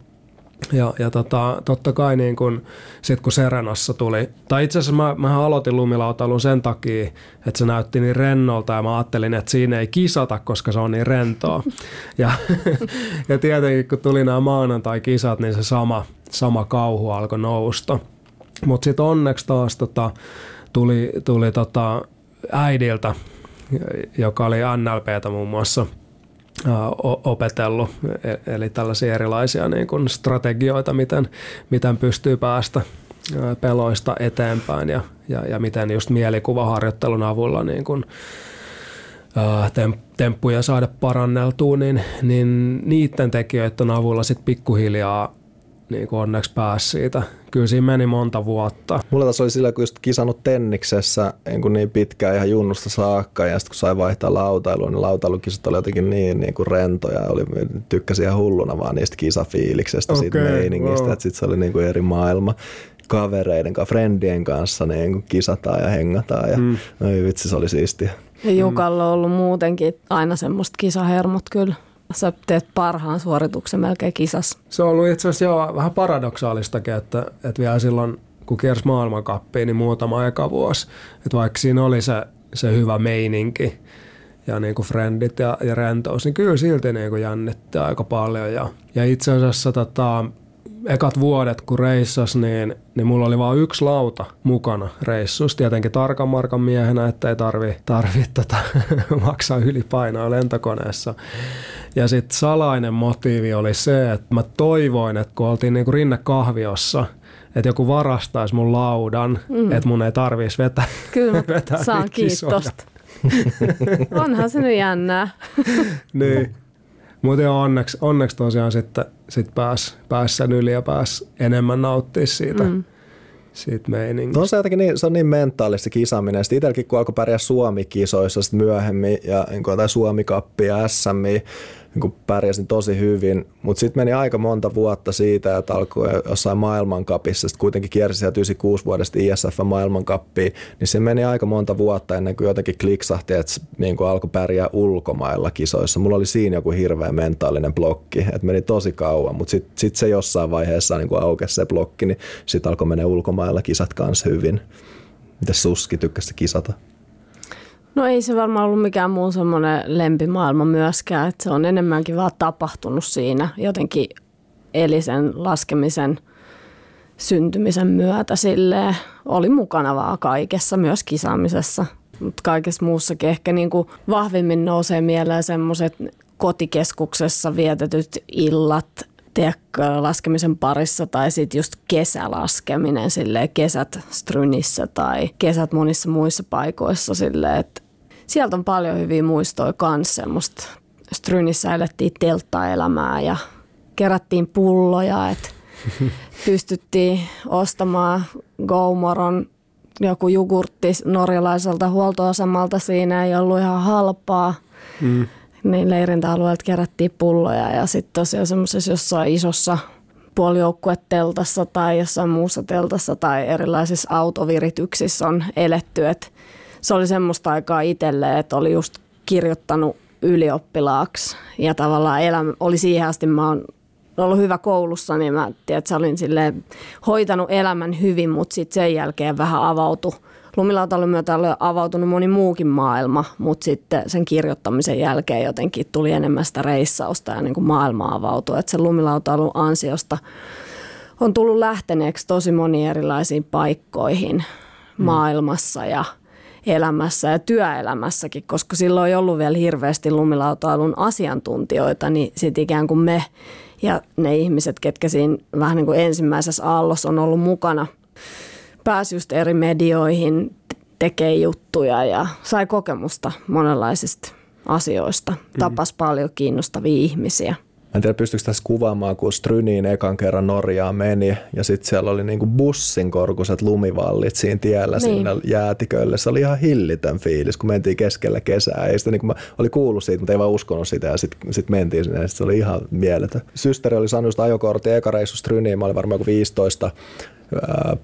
ja, ja tota, totta kai niin kun, sit kun Serenassa tuli, tai itse asiassa mä, mä aloitin lumilautailun sen takia, että se näytti niin rennolta ja mä ajattelin, että siinä ei kisata, koska se on niin rentoa. Ja, ja tietenkin kun tuli nämä maanantai-kisat, niin se sama, sama kauhu alkoi nousta. Mutta sitten onneksi taas tota, tuli, tuli tota äidiltä, joka oli NLPtä muun muassa – opetellut, e, eli tällaisia erilaisia niin kuin strategioita, miten, miten pystyy päästä peloista eteenpäin ja, ja, ja miten just mielikuvaharjoittelun avulla niin kuin, temppuja saada paranneltua, niin, niin niiden tekijöiden avulla sitten pikkuhiljaa niin onneksi pääsi siitä. Kyllä siinä meni monta vuotta. Mulla taas oli sillä, kun just kisannut tenniksessä niin, kuin niin pitkään ihan junnusta saakka ja sitten kun sai vaihtaa lautailua, niin lautailukisat oli jotenkin niin, niin kuin rentoja. Oli, tykkäsin ihan hulluna vaan niistä kisafiiliksestä, okay, siitä meiningistä, wow. että sitten se oli niin kuin eri maailma kavereiden kanssa, friendien kanssa niin kuin kisataan ja hengataan ja mm. no vitsi, se oli siistiä. Ja Jukalla on ollut muutenkin aina semmoista kisahermot kyllä. Sä teet parhaan suorituksen melkein kisassa. Se on ollut itse asiassa jo vähän paradoksaalistakin, että, että vielä silloin kun kiersi maailmankappiin, niin muutama eka vuosi. Että vaikka siinä oli se, se hyvä meininki ja niin kuin frendit ja, ja rentous, niin kyllä silti niin kuin jännitti aika paljon. Ja, ja itse asiassa tota, ekat vuodet, kun reissas, niin, niin mulla oli vain yksi lauta mukana reissussa. Tietenkin tarkan markan miehenä, ettei tarvi, tarvi tota, maksaa ylipainoa lentokoneessa. Ja sitten salainen motiivi oli se, että mä toivoin, että kun oltiin niinku rinnekahviossa, että joku varastaisi mun laudan, mm. että mun ei tarvitsisi vetää, Kyllä, vetää saan kiitosta. Onhan se nyt jännää. niin. Mutta joo, onneksi, onneksi tosiaan sitten sit pääs, pääs sen yli ja pääs enemmän nauttia siitä, mm. siitä meiningistä. No se, jotenkin niin, se on niin mentaalista kisaaminen. Sitten itselläkin kun alkoi pärjää Suomi-kisoissa sit myöhemmin ja niin tai Suomi-kappi ja SMI, niin pärjäsin tosi hyvin, mutta sitten meni aika monta vuotta siitä, että alkoi jossain maailmankapissa, sitten kuitenkin kiersi sieltä 96 vuodesta ISF maailmankappiin, niin se meni aika monta vuotta ennen kuin jotenkin kliksahti, että niin kuin alkoi pärjää ulkomailla kisoissa. Mulla oli siinä joku hirveä mentaalinen blokki, että meni tosi kauan, mutta sitten sit se jossain vaiheessa niin kuin aukesi se blokki, niin sitten alkoi mennä ulkomailla kisat kanssa hyvin. Miten Suski tykkäsi kisata? No ei se varmaan ollut mikään muun semmoinen lempimaailma myöskään, että se on enemmänkin vaan tapahtunut siinä jotenkin eli sen laskemisen syntymisen myötä sille oli mukana vaan kaikessa, myös kisaamisessa. Mutta kaikessa muussakin ehkä niin kuin vahvimmin nousee mieleen semmoiset kotikeskuksessa vietetyt illat, tiedätkö, laskemisen parissa tai sitten just kesälaskeminen, silleen, kesät Strynissä tai kesät monissa muissa paikoissa. Silleen, että sieltä on paljon hyviä muistoja kanssa. Semmoista Strynissä elettiin telttaelämää ja kerättiin pulloja, että pystyttiin ostamaan Goumoron joku jogurtti norjalaiselta huoltoasemalta. Siinä ei ollut ihan halpaa. Mm. Niin leirintäalueelta kerättiin pulloja ja sitten tosiaan semmoisessa jossain isossa puolijoukkueteltassa tai jossain muussa teltassa tai erilaisissa autovirityksissä on eletty. Et se oli semmoista aikaa itselle, että oli just kirjoittanut ylioppilaaksi ja tavallaan elämä oli siihen asti, mä oon ollut hyvä koulussa, niin mä tiedän, että olin hoitanut elämän hyvin, mutta sitten sen jälkeen vähän avautui. Lumilautailun myötä oli avautunut moni muukin maailma, mutta sitten sen kirjoittamisen jälkeen jotenkin tuli enemmän sitä reissausta ja niin kuin maailma avautui. Että sen lumilautailun ansiosta on tullut lähteneeksi tosi moni erilaisiin paikkoihin mm. maailmassa ja – elämässä ja työelämässäkin, koska silloin ei ollut vielä hirveästi lumilautailun asiantuntijoita, niin sitten ikään kuin me ja ne ihmiset, ketkä siinä vähän niin kuin ensimmäisessä aallossa on ollut mukana, pääsi just eri medioihin, tekee juttuja ja sai kokemusta monenlaisista asioista. Mm. Tapas paljon kiinnostavia ihmisiä en tiedä pystyykö tässä kuvaamaan, kun Stryniin ekan kerran Norjaan meni ja sitten siellä oli niinku bussin korkuiset lumivallit siinä tiellä niin. siinä jäätikölle. Se oli ihan hillitön fiilis, kun mentiin keskellä kesää. Ei sitä, niin mä oli kuullut siitä, mutta ei vaan uskonut sitä ja sitten sit mentiin sinne ja sit se oli ihan mieletön. Systeri oli saanut just ajokortin eka reissu Stryniin, mä olin varmaan joku 15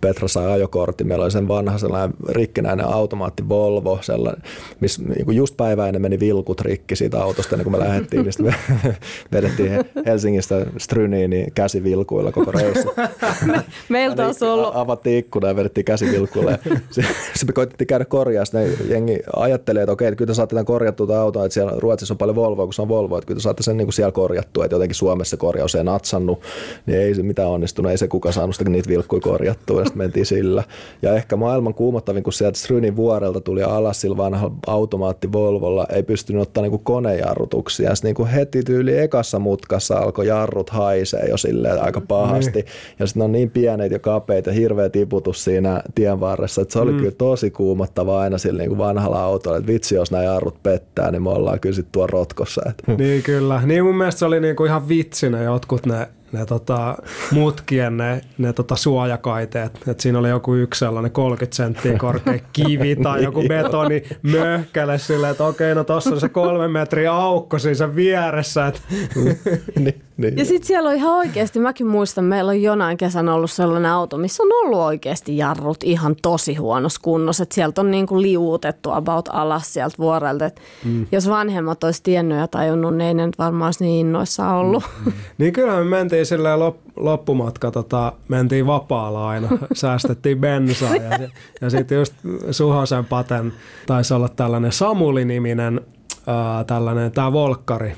Petra sai ajokortti, meillä oli sen vanha sellainen rikkinäinen automaatti Volvo, sellainen, missä niin just päivää ennen meni vilkut rikki siitä autosta, niin kun me lähdettiin, niin me vedettiin Helsingistä Stryniin niin käsivilkuilla koko reissu. Me, meiltä on ollut... Avattiin ikkuna ja vedettiin käsivilkuilla. Sitten me koitettiin käydä korjaa, sitten jengi ajatteli, että okei, että kyllä te saatte tämän korjattua tämän auton, että siellä Ruotsissa on paljon Volvoa, kun se on Volvo, että kyllä te saatte sen niin kuin siellä korjattua, että jotenkin Suomessa korjaus ei natsannut, niin ei se mitään onnistunut, ei se kuka saanut sitä niitä vilkkuja korjattua ja sitten mentiin sillä. Ja ehkä maailman kuumottavin, kun sieltä Strynin vuorelta tuli alas sillä vanhalla automaatti Volvolla, ei pystynyt ottaa niinku konejarrutuksia. Ja niinku heti tyyli ekassa mutkassa alkoi jarrut haisee jo silleen aika pahasti. Niin. Ja sitten on niin pienet ja kapeita ja hirveä tiputus siinä tien varressa, että se oli mm. kyllä tosi kuumottava aina sillä niinku vanhalla autolla, että vitsi jos nämä jarrut pettää, niin me ollaan kyllä sitten tuo rotkossa. Että. Niin kyllä. Niin mun mielestä se oli niinku ihan vitsinä jotkut ne ne tota, mutkien ne, ne tota suojakaiteet. Et siinä oli joku yksi sellainen 30 senttiä korkea kivi tai joku betoni möhkäle silleen, että okei, no tossa on se kolme metriä aukko siinä vieressä. Et. niin, niin. Ja sitten siellä on ihan oikeasti, mäkin muistan, meillä on jonain kesän ollut sellainen auto, missä on ollut oikeasti jarrut ihan tosi huonossa kunnossa. Että sieltä on niin kuin liuutettu about alas sieltä vuorelta. Et mm. Jos vanhemmat olisi tiennyt ja tajunnut, niin ei ne nyt varmaan olisi niin innoissaan ollut. Mm. niin kyllä me mentiin mentiin silleen lop, loppumatka, tota, mentiin vapaalla aina, säästettiin bensaa ja, ja sitten just Suhosen Paten taisi olla tällainen Samuli-niminen ää, tällainen tämä Volkkari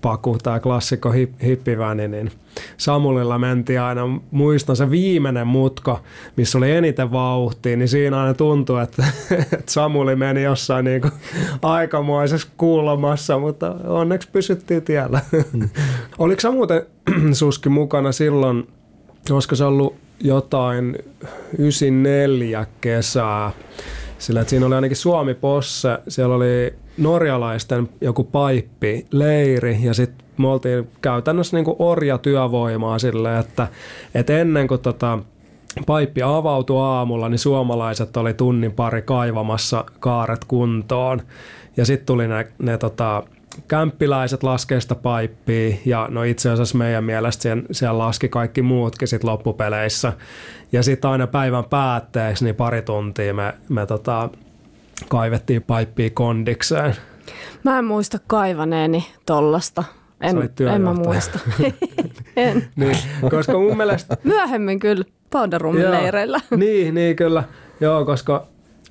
paku, tämä klassikko hip, hippiväni, niin Samulilla mentiin aina, muistan se viimeinen mutka, missä oli eniten vauhtia, niin siinä aina tuntui, että, että Samuli meni jossain niin kuin aikamoisessa kulmassa, mutta onneksi pysyttiin tiellä. Mm. Oliko sä muuten Suski mukana silloin, olisiko se ollut jotain 94 kesää. Sillä että siinä oli ainakin Suomi Posse, siellä oli norjalaisten joku paippi, leiri ja sitten me oltiin käytännössä niin orjatyövoimaa sille, että, että ennen kuin tota, paippi avautui aamulla, niin suomalaiset oli tunnin pari kaivamassa kaaret kuntoon. Ja sitten tuli ne, ne tota, kämppiläiset laskee sitä paippia ja no itse asiassa meidän mielestä siellä, siellä laski kaikki muutkin sit loppupeleissä. Ja sitten aina päivän päätteeksi niin pari tuntia me, me tota, kaivettiin paippia kondikseen. Mä en muista kaivaneeni tollasta. En, en mä muista. en. niin, koska mun mielestä... Myöhemmin kyllä Powderumin leireillä. niin, niin kyllä. Joo, koska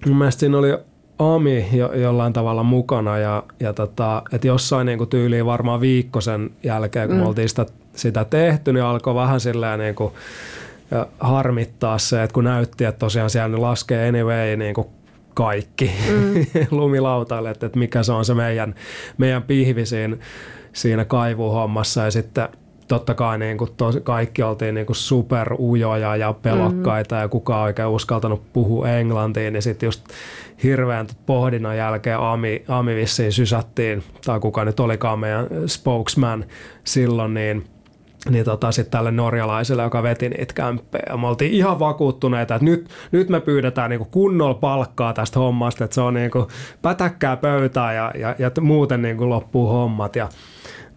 mun mielestä siinä oli Ami jo, jollain tavalla mukana ja, ja tota, että jossain niin tyyliin varmaan viikko sen jälkeen, kun mm. me oltiin sitä, sitä tehty, niin alkoi vähän silleen niin kuin, ja harmittaa se, että kun näytti, että tosiaan siellä ne laskee anyway niin kuin kaikki mm. lumilautaille, että, että mikä se on se meidän, meidän pihvi siinä, siinä kaivuhommassa ja sitten – totta kai niin kuin tos, kaikki oltiin niin kuin ujoja ja pelokkaita mm-hmm. ja kukaan oikein uskaltanut puhua englantiin, niin sitten just hirveän pohdinnan jälkeen Ami, Ami vissiin sysättiin, tai kuka nyt olikaan meidän spokesman silloin, niin niin tota, sitten tälle norjalaiselle, joka veti niitä kämppejä. Me oltiin ihan vakuuttuneita, että nyt, nyt me pyydetään niinku kunnolla palkkaa tästä hommasta, että se on niinku pätäkkää pöytää ja, ja, ja muuten niinku loppuu hommat. Ja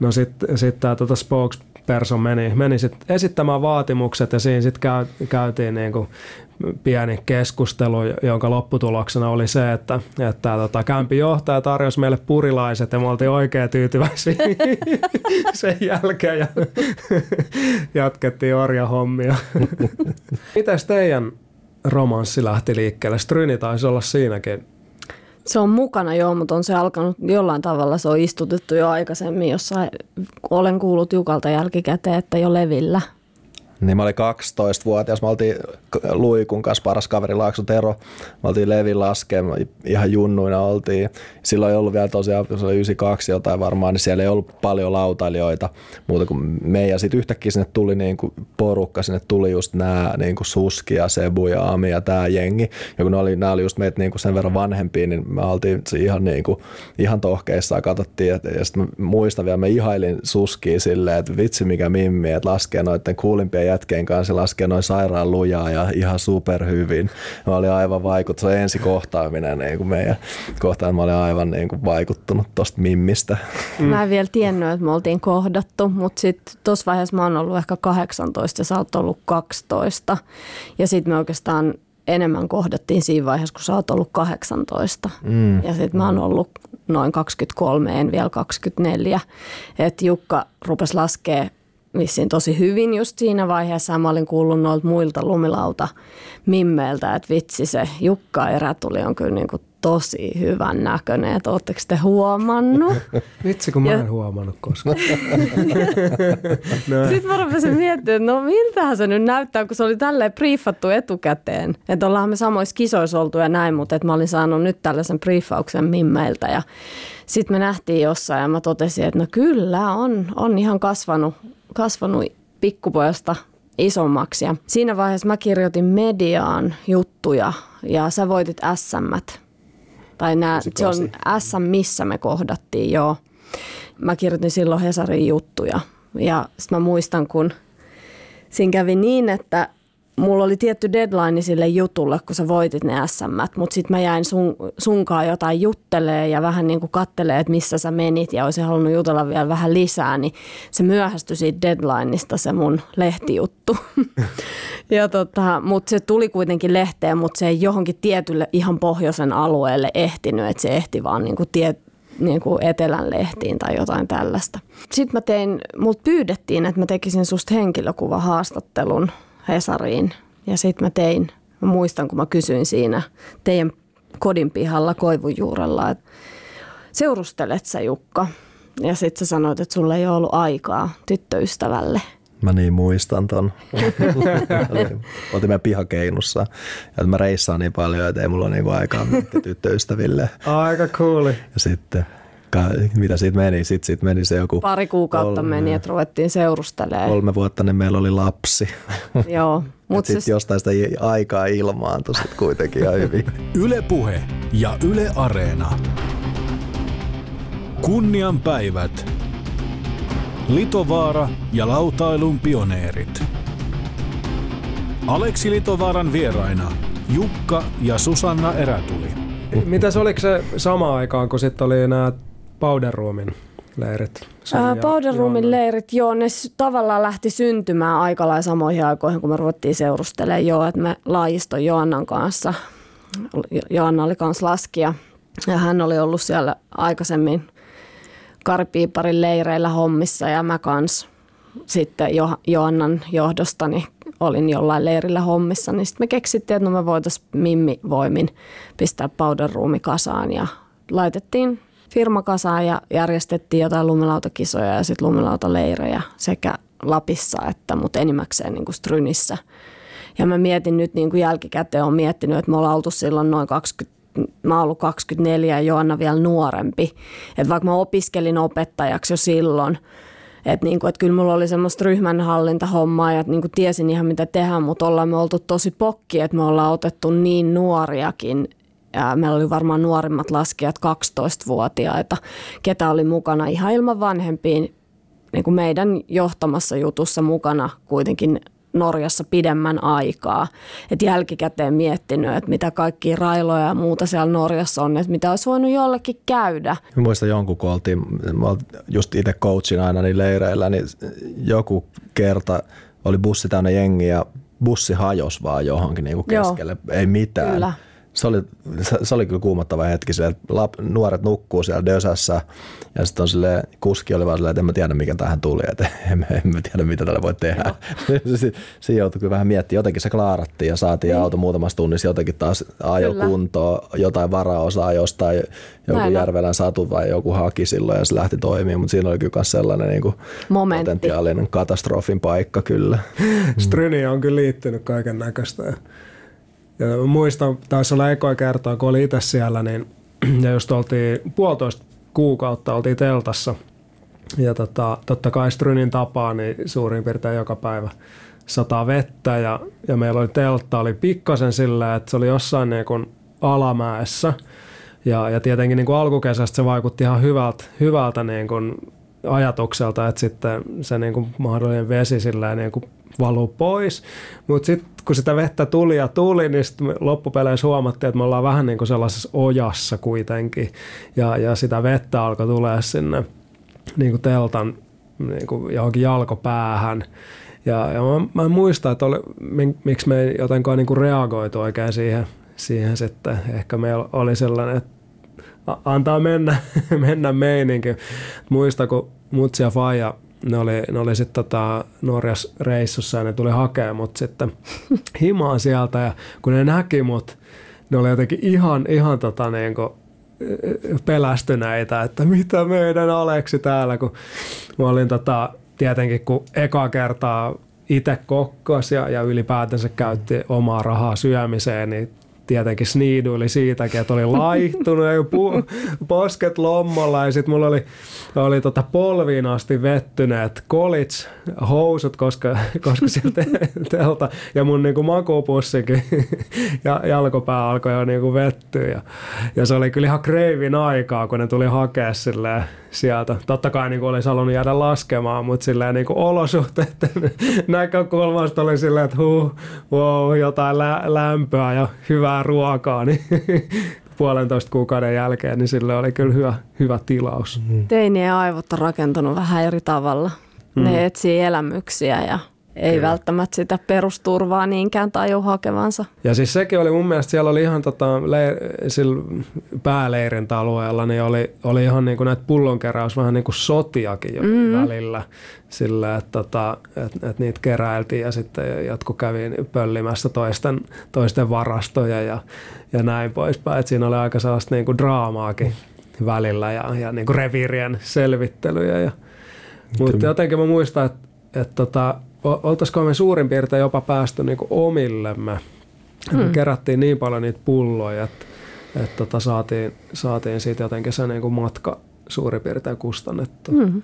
no sitten sit tämä tota spokes, Persson meni, meni sit esittämään vaatimukset ja siinä sitten käy, käytiin niin kuin pieni keskustelu, jonka lopputuloksena oli se, että, että tota, kämpi johtaja tarjosi meille purilaiset ja me oltiin oikein tyytyväisiä sen jälkeen ja jatkettiin orjahommia. Mites teidän romanssi lähti liikkeelle? Stryni taisi olla siinäkin se on mukana joo, mutta on se alkanut jollain tavalla, se on istutettu jo aikaisemmin, jossa olen kuullut Jukalta jälkikäteen, että jo levillä – niin mä olin 12-vuotias, mä oltiin Luikun kanssa paras kaveri Laakso Tero, mä oltiin Levin laskeen, ihan junnuina oltiin. Silloin ei ollut vielä tosiaan, se oli 92 jotain varmaan, niin siellä ei ollut paljon lautailijoita muuta kuin me. Ja sitten yhtäkkiä sinne tuli niin kuin porukka, sinne tuli just nämä niin kuin Suski ja Sebu ja Ami ja tämä jengi. Ja kun ne oli, nämä oli just meitä niin kuin sen verran vanhempia, niin me oltiin ihan, niin kuin, ihan tohkeissaan katsottiin. Et, ja sitten muistan vielä, mä ihailin Suskia silleen, että vitsi mikä mimmi, että laskee noiden kuulimpien jätkeen kanssa laskee noin sairaan lujaa ja ihan superhyvin. Mä olin aivan vaikuttunut, se oli ensi kohtaaminen niin kuin meidän kohtaan, mä olin aivan niin kuin vaikuttunut tosta mimmistä. Mä en vielä tiennyt, että me oltiin kohdattu, mutta sitten tuossa vaiheessa mä oon ollut ehkä 18 ja sä oot ollut 12. Ja sitten me oikeastaan enemmän kohdattiin siinä vaiheessa, kun sä oot ollut 18. Mm. Ja sitten mä oon ollut noin 23, en vielä 24. Että Jukka rupesi laskea vissiin tosi hyvin just siinä vaiheessa. Mä olin kuullut noilta muilta lumilauta mimmeiltä, että vitsi se Jukka Erätuli on kyllä niin kuin tosi hyvän näköinen, että ootteko te huomannut? Vitsi, kun mä en ja... huomannut koskaan. no. Sitten mä rupesin miettimään, että no miltähän se nyt näyttää, kun se oli tälleen briefattu etukäteen. Että ollaan me samoissa kisoissa oltu ja näin, mutta että mä olin saanut nyt tällaisen briefauksen mimmeiltä ja sitten me nähtiin jossain ja mä totesin, että no kyllä on, on ihan kasvanut kasvanut pikkupojasta isommaksi. Ja siinä vaiheessa mä kirjoitin mediaan juttuja ja sä voitit SM. Tai nää, se on SM, missä me kohdattiin, joo. Mä kirjoitin silloin Hesarin juttuja. Ja sitten mä muistan, kun siinä kävi niin, että mulla oli tietty deadline sille jutulle, kun sä voitit ne SM, mutta sitten mä jäin sun, sunkaan jotain juttelee ja vähän niin kuin kattelee, että missä sä menit ja olisin halunnut jutella vielä vähän lisää, niin se myöhästyi siitä deadlineista se mun lehtijuttu. ja tota, mutta se tuli kuitenkin lehteen, mutta se ei johonkin tietylle ihan pohjoisen alueelle ehtinyt, että se ehti vaan niin kuin tie, niin kuin etelän lehtiin tai jotain tällaista. Sitten mä tein, mut pyydettiin, että mä tekisin susta henkilökuvahaastattelun Hesariin. Ja sitten mä tein, mä muistan kun mä kysyin siinä teidän kodin pihalla koivujuurella, että seurustelet sä Jukka? Ja sitten sä sanoit, että sulla ei ole ollut aikaa tyttöystävälle. Mä niin muistan ton. Oltiin meidän pihakeinussa. Ja mä reissaan niin paljon, että ei mulla ole niinku aikaa tyttöystäville. Aika cooli. Ja sitten mitä siitä meni? Sitten siitä meni se joku... Pari kuukautta kolme, meni, että ruvettiin seurustelemaan. Kolme vuotta, niin meillä oli lapsi. Joo. Mutta sitten siis... jostain sitä aikaa ilmaantui sitten kuitenkin ihan hyvin. Yle Puhe ja Yle Areena. Kunnian päivät. Litovaara ja lautailun pioneerit. Aleksi Litovaaran vieraina Jukka ja Susanna Erätuli. Mitäs oliko se sama aikaan, kun sitten oli nämä Powderroomin leirit? Powderroomin leirit, joo, ne tavallaan lähti syntymään aika lailla samoihin aikoihin, kun me ruvettiin seurustelemaan joo, että me laajiston Joannan kanssa. Joanna oli kanssa laskija ja hän oli ollut siellä aikaisemmin Karipiiparin leireillä hommissa ja mä kans sitten jo, Joannan johdosta niin olin jollain leirillä hommissa, niin sitten me keksittiin, että no me voitaisiin Mimmi voimin pistää powder kasaan ja laitettiin firma kasaan ja järjestettiin jotain lumilautakisoja ja sitten lumilautaleirejä sekä Lapissa että mutta enimmäkseen niin kuin Strynissä. Ja mä mietin nyt niin kuin jälkikäteen, on miettinyt, että me ollaan oltu silloin noin 20 mä oon ollut 24 ja Joanna vielä nuorempi. Että vaikka mä opiskelin opettajaksi jo silloin, että niinku, et kyllä mulla oli semmoista ryhmänhallintahommaa ja niinku tiesin ihan mitä tehdä, mutta ollaan me oltu tosi pokki, että me ollaan otettu niin nuoriakin ja meillä oli varmaan nuorimmat laskijat 12-vuotiaita, ketä oli mukana ihan ilman vanhempiin niin kuin meidän johtamassa jutussa mukana kuitenkin Norjassa pidemmän aikaa. Et jälkikäteen miettinyt, että mitä kaikki railoja ja muuta siellä Norjassa on, että mitä olisi voinut jollekin käydä. Mä muistan jonkun, kun oltiin, just itse coachin aina niin leireillä, niin joku kerta oli bussi täynnä jengiä ja bussi hajosi vaan johonkin niin kuin keskelle, Joo. ei mitään. Kyllä se oli, se oli kyllä kuumottava hetki, sille, että lap, nuoret nukkuu siellä dösässä ja sitten on sille, kuski oli vaan silleen, että en mä tiedä mikä tähän tuli, että en, en mä tiedä mitä tällä voi tehdä. se joutui kyllä vähän miettimään, jotenkin se klaarattiin ja saatiin niin. auto muutamassa tunnissa jotenkin taas ajo kuntoon, jotain varaosaa jostain, joku Näin Järvelän satu vai joku haki silloin ja se lähti toimimaan, mutta siinä oli kyllä myös sellainen niin kuin potentiaalinen katastrofin paikka kyllä. Stryni on kyllä liittynyt kaiken näköistä. Ja muistan, taisi olla ekoa kertaa, kun oli itse siellä, niin ja just oltiin puolitoista kuukautta oltiin teltassa. Ja tota, totta kai Strynin tapaa, niin suurin piirtein joka päivä sataa vettä ja, ja meillä oli teltta, oli pikkasen sillä, että se oli jossain niin kuin alamäessä. Ja, ja tietenkin niin kuin alkukesästä se vaikutti ihan hyvältä, hyvältä niin kuin ajatukselta, että sitten se niin kuin mahdollinen vesi sillä niin kuin valuu pois. Mutta sitten kun sitä vettä tuli ja tuli, niin sitten loppupeleissä huomattiin, että me ollaan vähän niin kuin sellaisessa ojassa kuitenkin. Ja, ja sitä vettä alkoi tulee sinne niin kuin teltan niin kuin johonkin jalkopäähän. Ja, ja mä, mä en muista, että oli, miksi me ei jotenkaan niin kuin reagoitu oikein siihen, siihen sitten. Ehkä meillä oli sellainen, että antaa mennä, mennä meininki. Muista, kun Mutsi ja Faija ne oli, ne oli sitten tota Norjas reissussa ja ne tuli hakemaan mut sitten himaan sieltä. Ja kun ne näki mut, ne oli jotenkin ihan, ihan tota niin kuin pelästyneitä, että mitä meidän Aleksi täällä, kun mä olin tota, tietenkin kun eka kertaa itse kokkos ja, ja ylipäätänsä käytti omaa rahaa syömiseen, niin tietenkin sniiduili siitäkin, että oli laihtunut ja pu, posket lommolla ja sitten mulla oli, oli tota polviin asti vettyneet college housut, koska, koska sieltä telta ja mun niinku makupussikin ja jalkopää alkoi jo niinku vettyä ja, ja se oli kyllä ihan kreivin aikaa, kun ne tuli hakea silleen sieltä. Totta kai niin olisi halunnut jäädä laskemaan, mutta silleen niin olosuhteiden näkökulmasta oli silleen, että huh, wow, jotain lä- lämpöä ja hyvää ruokaa, niin puolentoista kuukauden jälkeen, niin sille oli kyllä hyvä, hyvä tilaus. Teinien aivot on rakentunut vähän eri tavalla. Ne mm. etsii elämyksiä ja ei Kyllä. välttämättä sitä perusturvaa niinkään taju hakevansa. Ja siis sekin oli mun mielestä, siellä oli ihan tota, leir, sillä pääleirin alueella, niin oli, oli ihan niin kuin näitä pullonkeräys vähän niin kuin sotiakin jo mm. välillä. Sillä, että tota, et, et niitä keräiltiin ja sitten jotkut kävi pöllimässä toisten, toisten varastoja ja, ja näin poispäin. Et siinä oli aika sellaista niin kuin draamaakin välillä ja, ja niin kuin reviirien selvittelyjä. Ja, mutta jotenkin mä muistan, että et tota, oltaisiko me suurin piirtein jopa päästy niinku omillemme. Hmm. Me kerättiin niin paljon niitä pulloja, että et tota saatiin, saatiin siitä jotenkin se niinku matka suurin piirtein kustannettu. Hmm.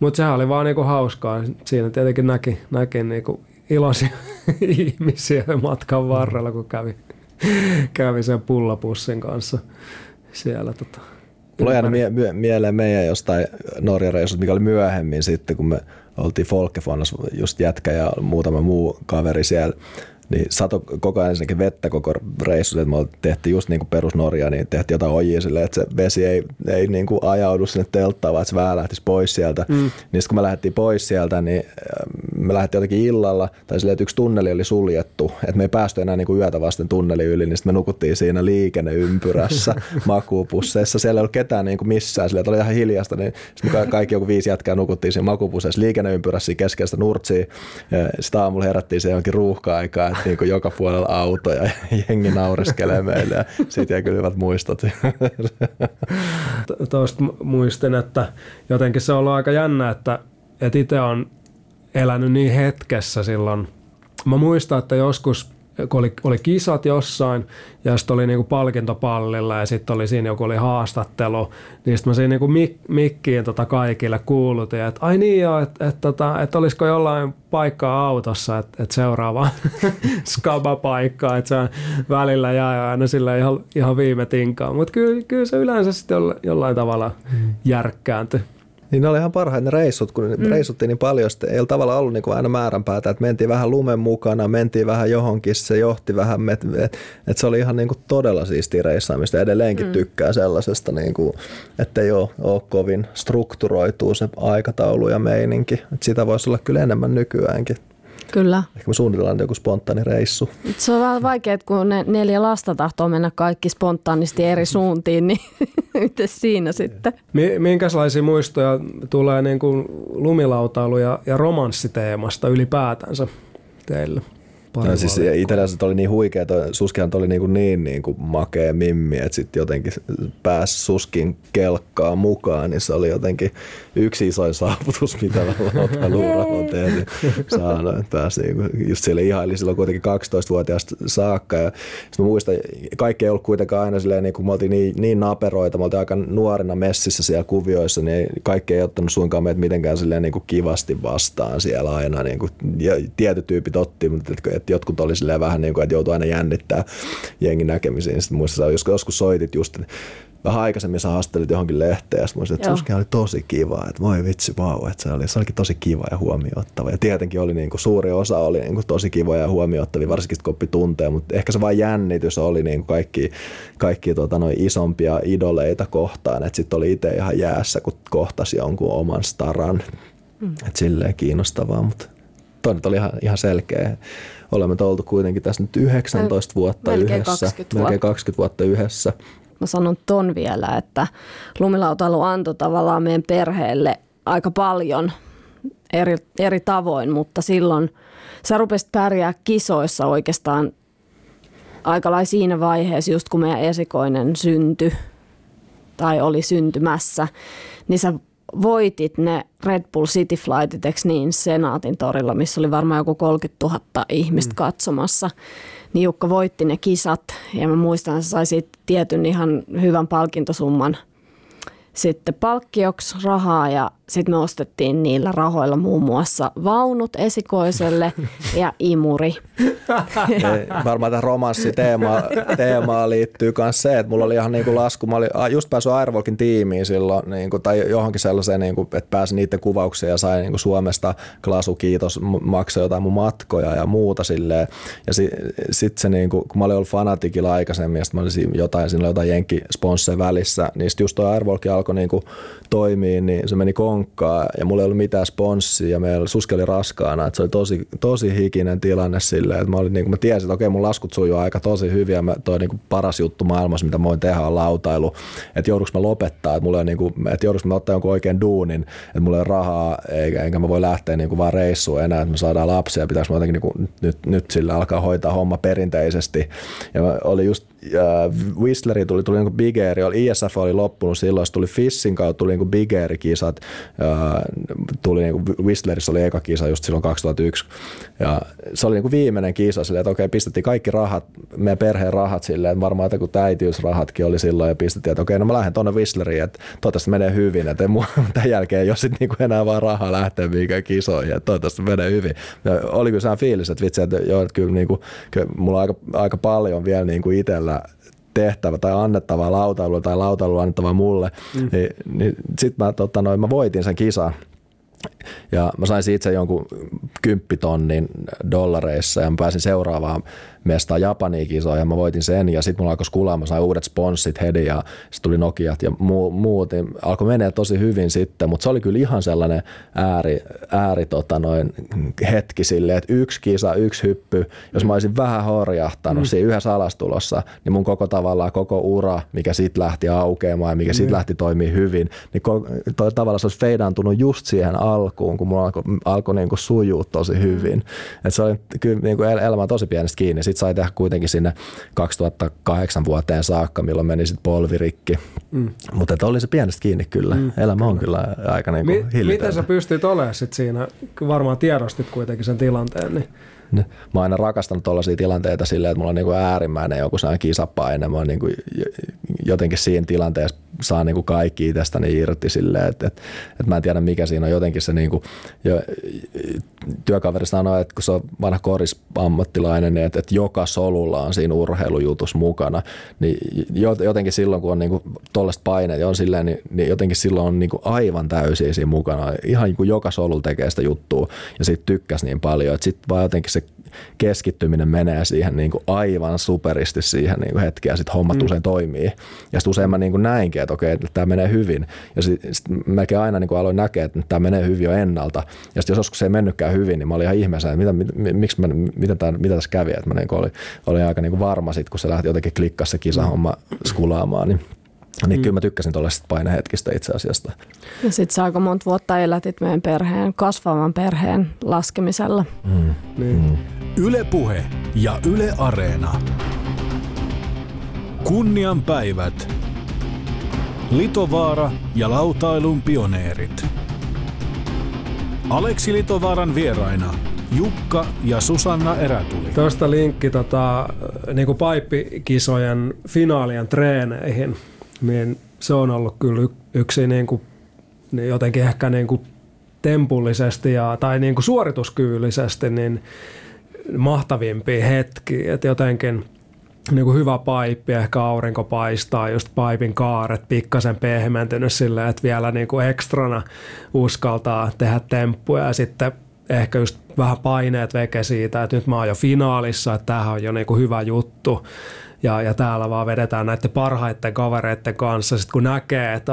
Mutta sehän oli vaan niinku hauskaa. Siinä tietenkin näki, näki niinku iloisia ihmisiä matkan varrella, kun kävi, kävi sen pullapussin kanssa siellä. Tota, Mulla jäänyt mie- mie- mieleen meidän jostain Norjan reissut, mikä oli myöhemmin sitten, kun me oltiin Folkefonnas just jätkä ja muutama muu kaveri siellä niin sato koko ajan ensinnäkin vettä koko reissu, että me tehtiin just niin kuin perus Norja, niin tehtiin jotain ojia silleen, että se vesi ei, ei niin kuin ajaudu sinne telttaan, vaan että se vähän lähtisi pois sieltä. Mm. Niin kun me lähdettiin pois sieltä, niin äh, me lähdettiin jotenkin illalla, tai silleen, että yksi tunneli oli suljettu, että me ei päästy enää niin kuin yötä vasten tunneli yli, niin sitten me nukuttiin siinä liikenneympyrässä makuupusseissa. Siellä ei ollut ketään niin kuin missään, silleen, että oli ihan hiljasta, niin sitten kaikki joku viisi jätkää nukuttiin siinä makuupusseissa liikenneympyrässä keskeistä nurtsiin. Sitten aamulla herättiin se johonkin ruuhka-aikaan, niin kuin joka puolella autoja ja jengi naureskelee meille ja siitä jää kyllä hyvät muistot. Tuosta muistin, että jotenkin se on ollut aika jännä, että, että itse on elänyt niin hetkessä silloin. Mä muistan, että joskus kun oli, oli kisat jossain ja sitten oli niinku palkintopallilla ja sitten oli siinä joku oli haastattelu, niin sitten mä siinä niinku mik, mikkiin tota kaikille kuulutin, että ai niin joo, että et, tota, et olisiko jollain paikkaa autossa, että et seuraava skaba-paikka, että se välillä jää aina sillä ihan, ihan viime tinkaan, mutta kyllä, kyllä se yleensä sitten jollain tavalla mm. järkkääntyi. Niin ne oli ihan parhaat ne reissut, kun mm. reissuttiin niin paljon, sitten ei ole tavallaan ollut niin kuin aina määränpäätä, että mentiin vähän lumen mukana, mentiin vähän johonkin, se johti vähän, että et, et se oli ihan niin kuin todella siistiä reissaamista. Edelleenkin mm. tykkää sellaisesta, niin kuin, että ei ole, ole kovin strukturoituu se aikataulu ja meininki. Et sitä voisi olla kyllä enemmän nykyäänkin. Kyllä. Ehkä me suunnitellaan joku spontaani reissu. Se on vähän vaikea, kun ne neljä lasta tahtoo mennä kaikki spontaanisti eri suuntiin, niin miten siinä sitten? Minkälaisia muistoja tulee niin kuin lumilautailu- ja, ja romanssiteemasta ylipäätänsä teille? No, siis se oli niin huikea, että Suskihan oli niin, kuin niin, niin kuin makea mimmi, että sitten jotenkin pääsi Suskin kelkkaan mukaan, niin se oli jotenkin yksi isoin saavutus, mitä lautailuuralla on tehnyt. Saanut, että pääsi niin kuin, just siellä ihaili silloin kuitenkin 12-vuotiaasta saakka. Ja sitten mä muistan, kaikki ei ollut kuitenkaan aina silleen, niin kuin me oltiin niin, niin naperoita, me oltiin aika nuorena messissä siellä kuvioissa, niin kaikki ei ottanut suinkaan meitä mitenkään silleen niin kuin kivasti vastaan siellä aina. Niin kuin, ja tietyt tyypit otti, mutta että jotkut oli silleen vähän niin kuin, että joutui aina jännittää jengin näkemisiin. Sitten muista, jos joskus soitit just, vähän aikaisemmin sä haastelit johonkin lehteen ja sitten muistin, että Suskin oli tosi kiva, että voi vitsi, vau, että se, oli, se olikin tosi kiva ja huomioittava. Ja tietenkin oli niin kuin, suuri osa oli niin kuin, tosi kiva ja huomioittavia, varsinkin kun oppi tuntee, mutta ehkä se vain jännitys oli niin kuin kaikki, kaikki tota, noi isompia idoleita kohtaan, että sitten oli itse ihan jäässä, kun kohtasi jonkun oman staran. Mm. Että silleen kiinnostavaa, mutta toi oli ihan, ihan selkeä olemme oltu kuitenkin tässä nyt 19 vuotta melkein yhdessä. 20 vuotta. Melkein 20 vuotta yhdessä. Mä sanon ton vielä, että lumilautailu antoi tavallaan meidän perheelle aika paljon eri, eri tavoin, mutta silloin sä rupesit pärjää kisoissa oikeastaan aika siinä vaiheessa, just kun meidän esikoinen syntyi tai oli syntymässä, niin sä voitit ne Red Bull City Flightit, eikö niin, Senaatin torilla, missä oli varmaan joku 30 000 ihmistä mm. katsomassa. Niin Jukka voitti ne kisat ja mä muistan, että sai siitä tietyn ihan hyvän palkintosumman sitten palkkioksi rahaa ja sitten me ostettiin niillä rahoilla muun muassa vaunut esikoiselle ja imuri. Ei, varmaan tähän romanssiteemaan teemaan liittyy myös se, että mulla oli ihan niin kuin lasku. Mä olin just päässyt Airwalkin tiimiin silloin, niin kuin, tai johonkin sellaiseen, niin kuin, että pääsin niiden kuvaukseen ja sain niin kuin Suomesta Klasu kiitos, maksoi jotain mun matkoja ja muuta silleen. Ja sitten sit se, niin kuin, kun mä olin ollut fanatikilla aikaisemmin, ja sitten mä olin jotain, siinä oli jotain jenkkisponsseja välissä, niin sitten just tuo Airwalk alkoi niin kuin, toimii, niin se meni konkkaa ja mulla ei ollut mitään sponssia ja meillä suski oli raskaana, että se oli tosi, tosi hikinen tilanne silleen, että mä, olin, niin kuin mä tiesin, että okei mun laskut sujuu aika tosi hyvin ja mä, toi niin kuin paras juttu maailmassa, mitä mä voin tehdä on lautailu, että jouduks mä lopettaa, että, mulla on niin kuin, että jouduks mä ottaa jonkun oikein duunin, että mulla ei ole rahaa eikä, enkä mä voi lähteä niin kuin vaan reissuun enää, että me saadaan lapsia, pitäisi mä jotenkin niin kuin, nyt, nyt sillä alkaa hoitaa homma perinteisesti. Ja mä olin just Whistleri tuli, tuli niin Big Air, oli, ISF oli loppunut silloin, tuli Fissin kautta, tuli niin Big Air-kisat, tuli niin Whistlerissa oli eka kisa just silloin 2001, ja se oli niin viimeinen kisa silleen, että okei, pistettiin kaikki rahat, meidän perheen rahat silleen, että varmaan joku äitiysrahatkin oli silloin, ja pistettiin, että okei, no mä lähden tuonne Whistleriin, että toivottavasti menee hyvin, että ei tämän jälkeen ole sit niin enää vaan rahaa lähteä mihinkään kisoihin, että toivottavasti menee hyvin. Ja oli kyllä fiilis, että vitsi, että, joo, että kyllä, niin kuin, kyllä mulla on aika, aika paljon vielä niin kuin itsellä tehtävä tai annettava lautailu tai lautailu annettava mulle, mm. niin, niin sitten mä, tota, noin, mä voitin sen kisan. Ja mä sain siitä jonkun kymppitonnin dollareissa ja mä pääsin seuraavaan mestaa Japaniin kisoon ja mä voitin sen ja sitten mulla alkoi skulaa, mä sain uudet sponssit heti ja sitten tuli Nokiat ja muu, muut, niin alkoi menee tosi hyvin sitten, mutta se oli kyllä ihan sellainen ääri, ääri tota noin, hetki silleen, että yksi kisa, yksi hyppy, jos mä olisin vähän horjahtanut mm. siinä yhdessä alastulossa, niin mun koko tavallaan koko ura, mikä sitten lähti aukeamaan ja mikä mm. lähti toimii hyvin, niin toi, tavallaan se olisi feidaantunut just siihen alkuun, kun mulla alkoi, alkoi niin kuin sujuu tosi hyvin. Et se oli kyllä niin kuin elämä tosi pienestä kiinni sitten sai tehdä kuitenkin sinne 2008 vuoteen saakka, milloin meni sitten polvirikki. Mm. Mutta oli se pienestä kiinni kyllä. Mm. Elämä on kyllä aika niin kuin Mi- Miten sä pystyt olemaan sit siinä? Varmaan tiedostit kuitenkin sen tilanteen. Niin mä oon aina rakastanut tuollaisia tilanteita silleen, että mulla on niin kuin äärimmäinen joku sellainen kisapaine. Mä oon niin kuin jotenkin siinä tilanteessa saa niin kuin kaikki itsestäni irti silleen, että, että, että mä en tiedä mikä siinä on jotenkin se niin kuin, jo, työkaveri sanoi, että kun se on vanha korisammattilainen, niin että, että joka solulla on siinä urheilujutus mukana, niin jotenkin silloin kun on niin tuollaista paineita on silleen, niin, niin jotenkin silloin on niin kuin aivan täysin siinä mukana. Ihan niin kuin joka solulla tekee sitä juttua ja sitten tykkäsi niin paljon, että sitten vaan jotenkin se keskittyminen menee siihen niin kuin aivan superisti siihen niin kuin hetkeen ja sitten hommat mm. usein toimii. Ja sitten usein mä niin kuin näinkin, että okei, että tämä menee hyvin. Ja sitten sit melkein aina niin kuin aloin näkeä, että tämä menee hyvin jo ennalta. Ja sitten jos joskus se ei mennytkään hyvin, niin mä olin ihan ihmeessä, että mitä, mit, miksi mä, mitä, tämä, mitä tässä kävi. Että mä niin olin, olin aika niin kuin varma sit, kun se lähti jotenkin klikkassa se kisahomma skulaamaan. Niin niin mm. kyllä mä tykkäsin tuollaisesta painehetkistä itse asiasta. Ja sitten sä aika monta vuotta elätit meidän perheen, kasvavan perheen laskemisella. Mm. Niin. Mm. Yle Puhe ja Yle Areena. Kunnian päivät. Litovaara ja lautailun pioneerit. Aleksi Litovaaran vieraina Jukka ja Susanna Erätuli. Tuosta linkki tota, niin kuin paippikisojen finaalien treeneihin niin se on ollut kyllä yksi niin kuin, niin jotenkin ehkä niin kuin tempullisesti ja, tai niin kuin suorituskyvyllisesti niin mahtavimpia hetki, että jotenkin niin kuin hyvä paippi, ehkä aurinko paistaa, just paipin kaaret pikkasen pehmentynyt silleen, että vielä niin kuin ekstrana uskaltaa tehdä temppuja. Ja sitten ehkä just vähän paineet veke siitä, että nyt mä oon jo finaalissa, että tämähän on jo niin kuin hyvä juttu ja, ja täällä vaan vedetään näiden parhaiten kavereiden kanssa. Sitten kun näkee, että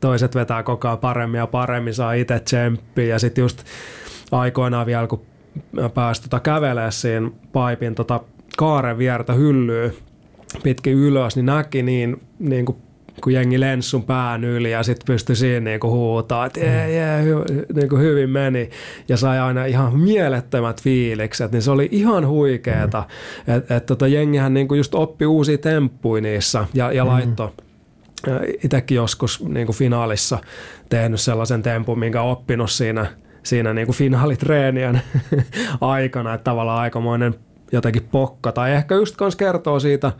toiset vetää koko ajan paremmin ja paremmin, saa itse tsemppiä ja sitten just aikoinaan vielä, kun pääsi tota kävelee siinä paipin tota kaaren viertä hyllyy pitkin ylös, niin näki niin, niin kuin kun jengi lensi sun pään yli ja sitten pystyi siinä niinku huutaa, että jee, jee, hy, niinku hyvin meni. Ja sai aina ihan mielettömät fiilikset, niin se oli ihan huikeeta. Mm. Että et tota, jengihän niinku just oppi uusia temppuja niissä ja, ja mm. laittoi itsekin joskus niin kuin finaalissa tehnyt sellaisen tempun, minkä oppinut siinä, siinä niin kuin finaalitreenien aikana, että tavallaan aikamoinen jotenkin pokka, tai ehkä just kans kertoo siitä,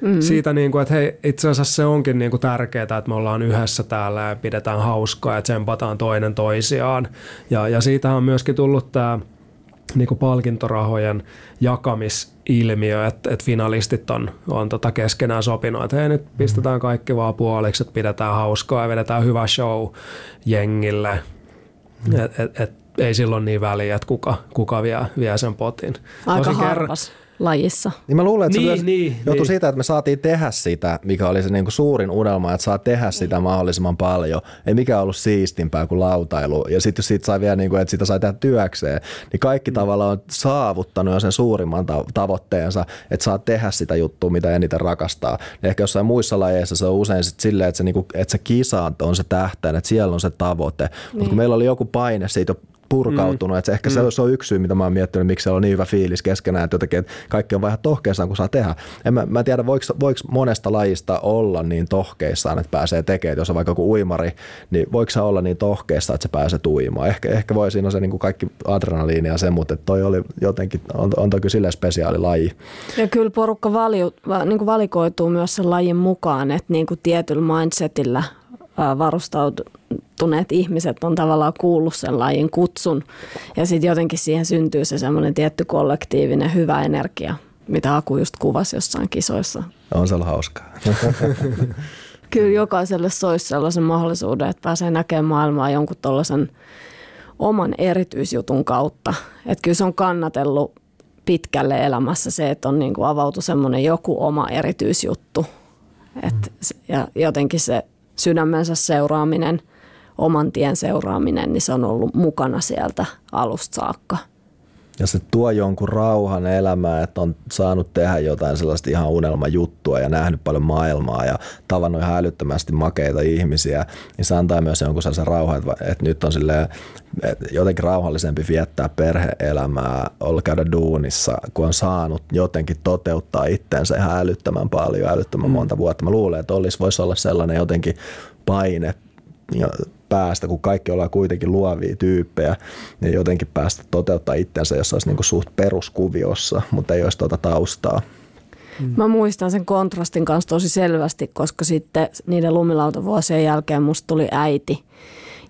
Mm. Siitä, niin kuin, että hei, itse asiassa se onkin niin kuin tärkeää, että me ollaan yhdessä täällä ja pidetään hauskaa ja tsempataan toinen toisiaan. Ja, ja siitä on myöskin tullut tämä niin kuin palkintorahojen jakamisilmiö, että, että finalistit on, on tota keskenään sopinut, että hei nyt pistetään kaikki vaan puoliksi, että pidetään hauskaa ja vedetään hyvä show jengille. Mm. Et, et, et, ei silloin niin väliä, että kuka, kuka vie, vie sen potin. Aika harvas. Kerran, lajissa. Niin mä luulen, että niin, se myös niin, johtui niin. siitä, että me saatiin tehdä sitä, mikä oli se niin kuin suurin unelma, että saa tehdä sitä mahdollisimman paljon. Ei mikään ollut siistimpää kuin lautailu. Ja sitten jos siitä sai vielä, niin kuin, että sitä sai tehdä työkseen, niin kaikki mm. tavallaan on saavuttanut jo sen suurimman tavoitteensa, että saa tehdä sitä juttua, mitä eniten rakastaa. Ja ehkä jossain muissa lajeissa se on usein sit silleen, että se, niin kuin, että se kisa on se tähtäin, että siellä on se tavoite. Niin. Mutta kun meillä oli joku paine siitä purkautunut. Mm. Että se ehkä mm. se, se on yksi syy, mitä mä oon miettinyt, miksi se on niin hyvä fiilis keskenään, että jotenkin että kaikki on vähän tohkeissaan, kun saa tehdä. En mä, mä en tiedä, voiko, voiko monesta lajista olla niin tohkeissaan, että pääsee tekemään. Jos on vaikka joku uimari, niin voiko se olla niin tohkeissa, että se pääsee uimaan. Ehkä, ehkä voi siinä se niin kuin kaikki adrenaliini ja se, mutta toi oli jotenkin, on, on toi kyllä silleen spesiaali laji. Ja kyllä porukka valio, niin kuin valikoituu myös sen lajin mukaan, että niin kuin tietyllä mindsetillä varustautuneet ihmiset on tavallaan kuullut sen lajin kutsun. Ja sitten jotenkin siihen syntyy se semmoinen tietty kollektiivinen hyvä energia, mitä Aku just kuvasi jossain kisoissa. On se hauskaa. Kyllä jokaiselle soisi sellaisen mahdollisuuden, että pääsee näkemään maailmaa jonkun tuollaisen oman erityisjutun kautta. Että kyllä se on kannatellut pitkälle elämässä se, että on niin kuin avautu semmoinen joku oma erityisjuttu. Et, ja jotenkin se sydämensä seuraaminen, oman tien seuraaminen, niin se on ollut mukana sieltä alusta saakka. Ja se tuo jonkun rauhan elämään, että on saanut tehdä jotain sellaista ihan unelmajuttua ja nähnyt paljon maailmaa ja tavannut ihan älyttömästi makeita ihmisiä, niin se antaa myös jonkun sellaisen rauhan, että, että nyt on silleen, että jotenkin rauhallisempi viettää perheelämää, olla käydä duunissa, kun on saanut jotenkin toteuttaa itteensä ihan älyttömän paljon, älyttömän mm. monta vuotta. Mä luulen, että olisi, voisi olla sellainen jotenkin paine päästä, kun kaikki ollaan kuitenkin luovia tyyppejä, niin jotenkin päästä toteuttaa itsensä jos olisi niin kuin suht peruskuviossa, mutta ei olisi tuota taustaa. Mm. Mä muistan sen kontrastin kanssa tosi selvästi, koska sitten niiden lumilautavuosien jälkeen musta tuli äiti.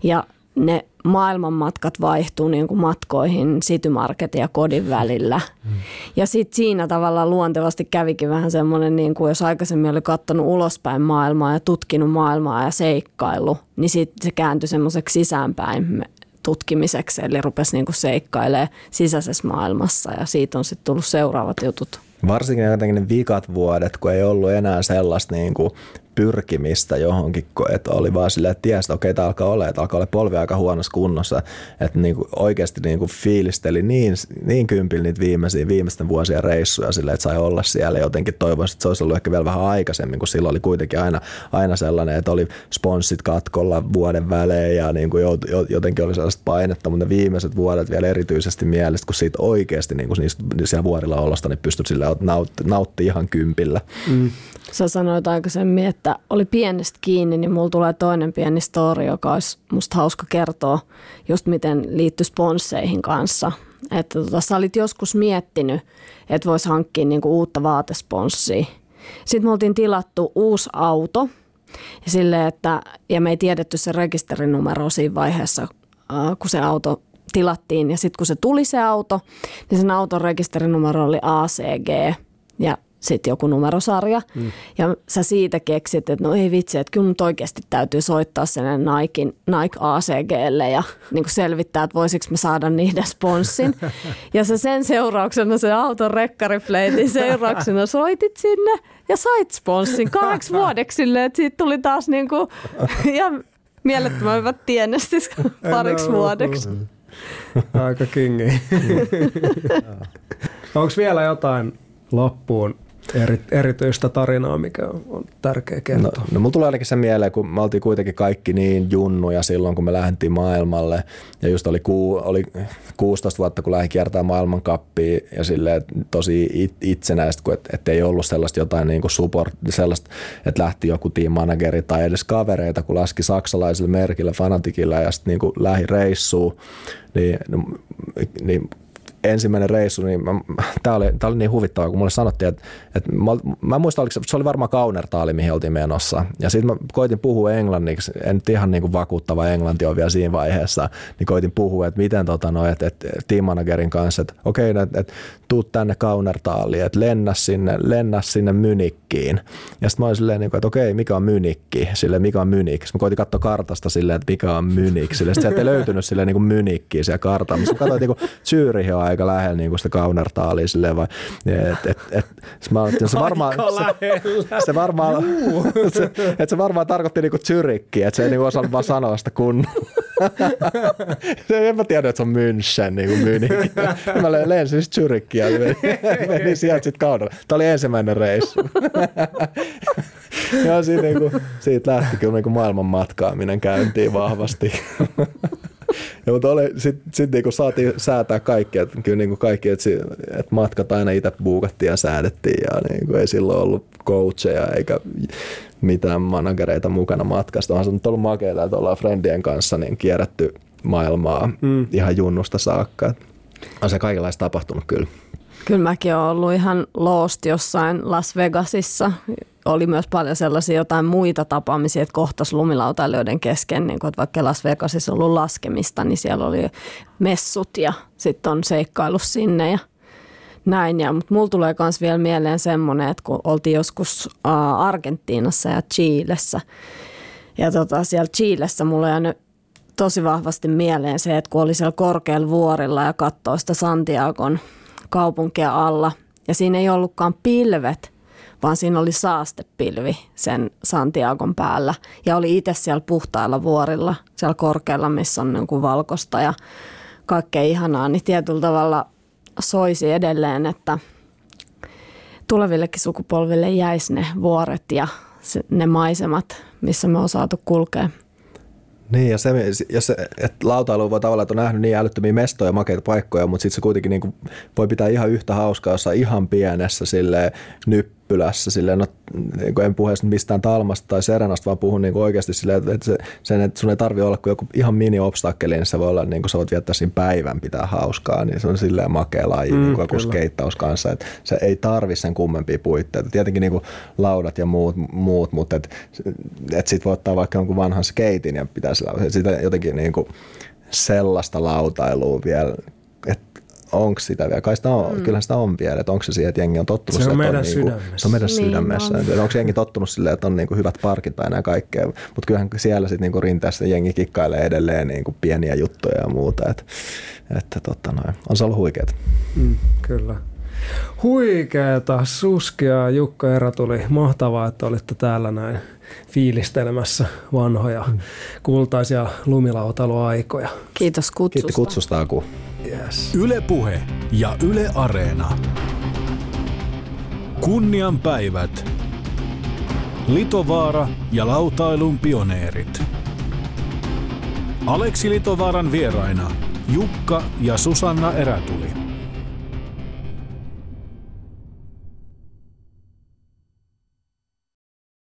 Ja ne maailmanmatkat vaihtuu niin kuin matkoihin Citymarketin ja kodin välillä. Mm. Ja sitten siinä tavalla luontevasti kävikin vähän semmoinen, niin kuin jos aikaisemmin oli katsonut ulospäin maailmaa ja tutkinut maailmaa ja seikkailu, niin sitten se kääntyi semmoiseksi sisäänpäin tutkimiseksi, eli rupesi niin kuin seikkailemaan sisäisessä maailmassa ja siitä on sitten tullut seuraavat jutut. Varsinkin jotenkin ne vikat vuodet, kun ei ollut enää sellaista niin kuin pyrkimistä johonkin, että oli vaan silleen, että tiesi, että okei, tämä alkaa olla, että alkaa olla polvi aika huonossa kunnossa, että niin kuin oikeasti niin kuin fiilisteli niin, niin kympillä niitä viimeisiä, viimeisten vuosien reissuja silleen, että sai olla siellä jotenkin toivoisin, että se olisi ollut ehkä vielä vähän aikaisemmin, kun silloin oli kuitenkin aina, aina sellainen, että oli sponssit katkolla vuoden välein ja niin kuin jotenkin oli sellaista painetta, mutta ne viimeiset vuodet vielä erityisesti mielestä, kun siitä oikeasti niin kuin niistä, siellä vuorilla olosta, niin pystyt sille nautti, nautti ihan kympillä. Mm. Sä sanoit aikaisemmin, että oli pienestä kiinni, niin mulla tulee toinen pieni story, joka olisi musta hauska kertoa, just miten liittyy sponsseihin kanssa. Että tota, sä olit joskus miettinyt, että vois hankkia niinku uutta vaatesponssia. Sitten me oltiin tilattu uusi auto ja, sille, että, ja me ei tiedetty se rekisterinumero siinä vaiheessa, kun se auto tilattiin. Ja sitten kun se tuli se auto, niin sen auton rekisterinumero oli ACG. Ja sitten joku numerosarja. Mm. Ja sä siitä keksit, että no ei vitsi, että kyllä nyt oikeasti täytyy soittaa sen Nike, Nike ACGlle ja niin selvittää, että voisiko me saada niiden sponssin. ja sä sen seurauksena, se auton rekkaripleitin seurauksena soitit sinne ja sait sponssin kahdeksi vuodeksi silleen, että siitä tuli taas niin kuin, ihan mielettömän hyvät tienestis pariksi vuodeksi. Aika kingi. Onko vielä jotain loppuun eri, erityistä tarinaa, mikä on, tärkeä kertoa? No, no mulla tulee ainakin se mieleen, kun me oltiin kuitenkin kaikki niin junnuja silloin, kun me lähdettiin maailmalle. Ja just oli, ku, oli 16 vuotta, kun lähdin kiertämään maailmankappia ja silleen tosi it, itsenäistä, kun et, et ei ollut sellaista jotain niin kuin support, sellaista, että lähti joku team manageri tai edes kavereita, kun laski saksalaiselle merkille, fanatikilla ja sitten niin lähi reissuun. Niin, niin ensimmäinen reissu, niin tämä oli, oli niin huvittavaa, kun mulle sanottiin, että, että mä, mä muistan, oliko se, oli varmaan Kaunertaali, mihin oltiin menossa. Ja sitten mä koitin puhua englanniksi, en nyt ihan niin kuin vakuuttava englanti on vielä siinä vaiheessa, niin koitin puhua, että miten tota no, että, että team managerin kanssa, että okei, okay, että tuu tänne Kaunertaaliin, että lennä sinne, lennä sinne Mynikkiin. Ja sitten mä olin silleen, niin että okei, mikä on Mynikki, sille mikä on Mynik. Sitten mä koitin katsoa kartasta silleen, että mikä on Mynik, sille sitten ei löytynyt silleen niin Mynikkiä siellä kartalla. Mutta katsoin, että niin Zürich on aika lähellä niin kuin sitä Kaunertaalia silleen vai, et, et, et, mä se varmaan, se, se, varmaan, se, et se varmaan tarkoitti niinku Zyrikkiä, että se ei niinku osannut vaan sanoa sitä kunnolla. en mä tiedä, että se on München, niin kuin München. Mä lensin siis Zyrikkiä ja menin, menin sieltä sitten kaudella. Tämä oli ensimmäinen reissu. ja siitä, niin kuin, siitä lähti kyllä niin kuin maailman matkaaminen käyntiin vahvasti. ja, mutta sitten sit niinku saatiin säätää kaikki, että kyllä niinku kaikki, että, että matkat aina itse buukattiin ja säädettiin ja niinku ei silloin ollut coacheja eikä mitään managereita mukana matkasta. On se nyt ollut makeaa, että ollaan friendien kanssa niin kierrätty maailmaa mm. ihan junnusta saakka. On se kaikenlaista tapahtunut kyllä. Kyllä mäkin olen ollut ihan lost jossain Las Vegasissa. Oli myös paljon sellaisia jotain muita tapaamisia, että kohtas lumilautailijoiden kesken, niin kun, että vaikka Las Vegasissa on ollut laskemista, niin siellä oli messut ja sitten on seikkailu sinne ja näin. Ja, mutta mulla tulee myös vielä mieleen semmoinen, että kun oltiin joskus Argentiinassa ja Chiilessä, ja tota, siellä Chiilessä mulla on jäänyt tosi vahvasti mieleen se, että kun oli siellä korkealla vuorilla ja katsoi sitä Santiagon kaupunkia alla ja siinä ei ollutkaan pilvet, vaan siinä oli saastepilvi sen Santiagon päällä ja oli itse siellä puhtailla vuorilla, siellä korkealla, missä on niin kuin valkosta ja kaikkea ihanaa, niin tietyllä tavalla soisi edelleen, että tulevillekin sukupolville jäisi ne vuoret ja ne maisemat, missä me on saatu kulkea. Niin, ja se, ja se että lautailu voi tavallaan, että on nähnyt niin älyttömiä mestoja ja makeita paikkoja, mutta sitten se kuitenkin niin kuin voi pitää ihan yhtä hauskaa jossain ihan pienessä sille nyp, Hyppylässä. Silleen, no, niin en puhu mistään Talmasta tai Serenasta, vaan puhun niin oikeasti silleen, että, se, sen, että sun ei tarvi olla kuin joku ihan mini obstakkeli, niin se voi olla, niin kuin sä voit viettää siinä päivän pitää hauskaa, niin se on silleen makea laji, mm, niin kuin joku skeittaus kanssa, että se ei tarvi sen kummempia puitteita. Tietenkin niin kuin laudat ja muut, muut mutta et, et sit voi ottaa vaikka jonkun vanhan skeitin ja pitäisi sitä jotenkin niin kuin sellaista lautailua vielä, että onko sitä vielä, kai sitä on, mm. kyllähän sitä on vielä, että onko se siihen, että jengi on tottunut se on meidän on, sydämessä. Niinku, se on meidän niin, sydämessä. On. onko jengi tottunut silleen, että on niinku hyvät parkit tai näin kaikkea, mutta kyllähän siellä sitten niinku rinteessä jengi kikkailee edelleen niinku pieniä juttuja ja muuta, että, että totta noin. on se ollut huikeet. Mm, kyllä. Huikeeta, Suskia Jukka Erä tuli. Mahtavaa, että olitte täällä näin fiilistelemässä vanhoja mm. kultaisia lumilautaluaikoja. Kiitos kutsusta. Kiitos kutsusta, Aku. Yes. Yle Puhe ja Yle Areena. Kunnian päivät. Litovaara ja lautailun pioneerit. Aleksi Litovaaran vieraina Jukka ja Susanna Erätuli.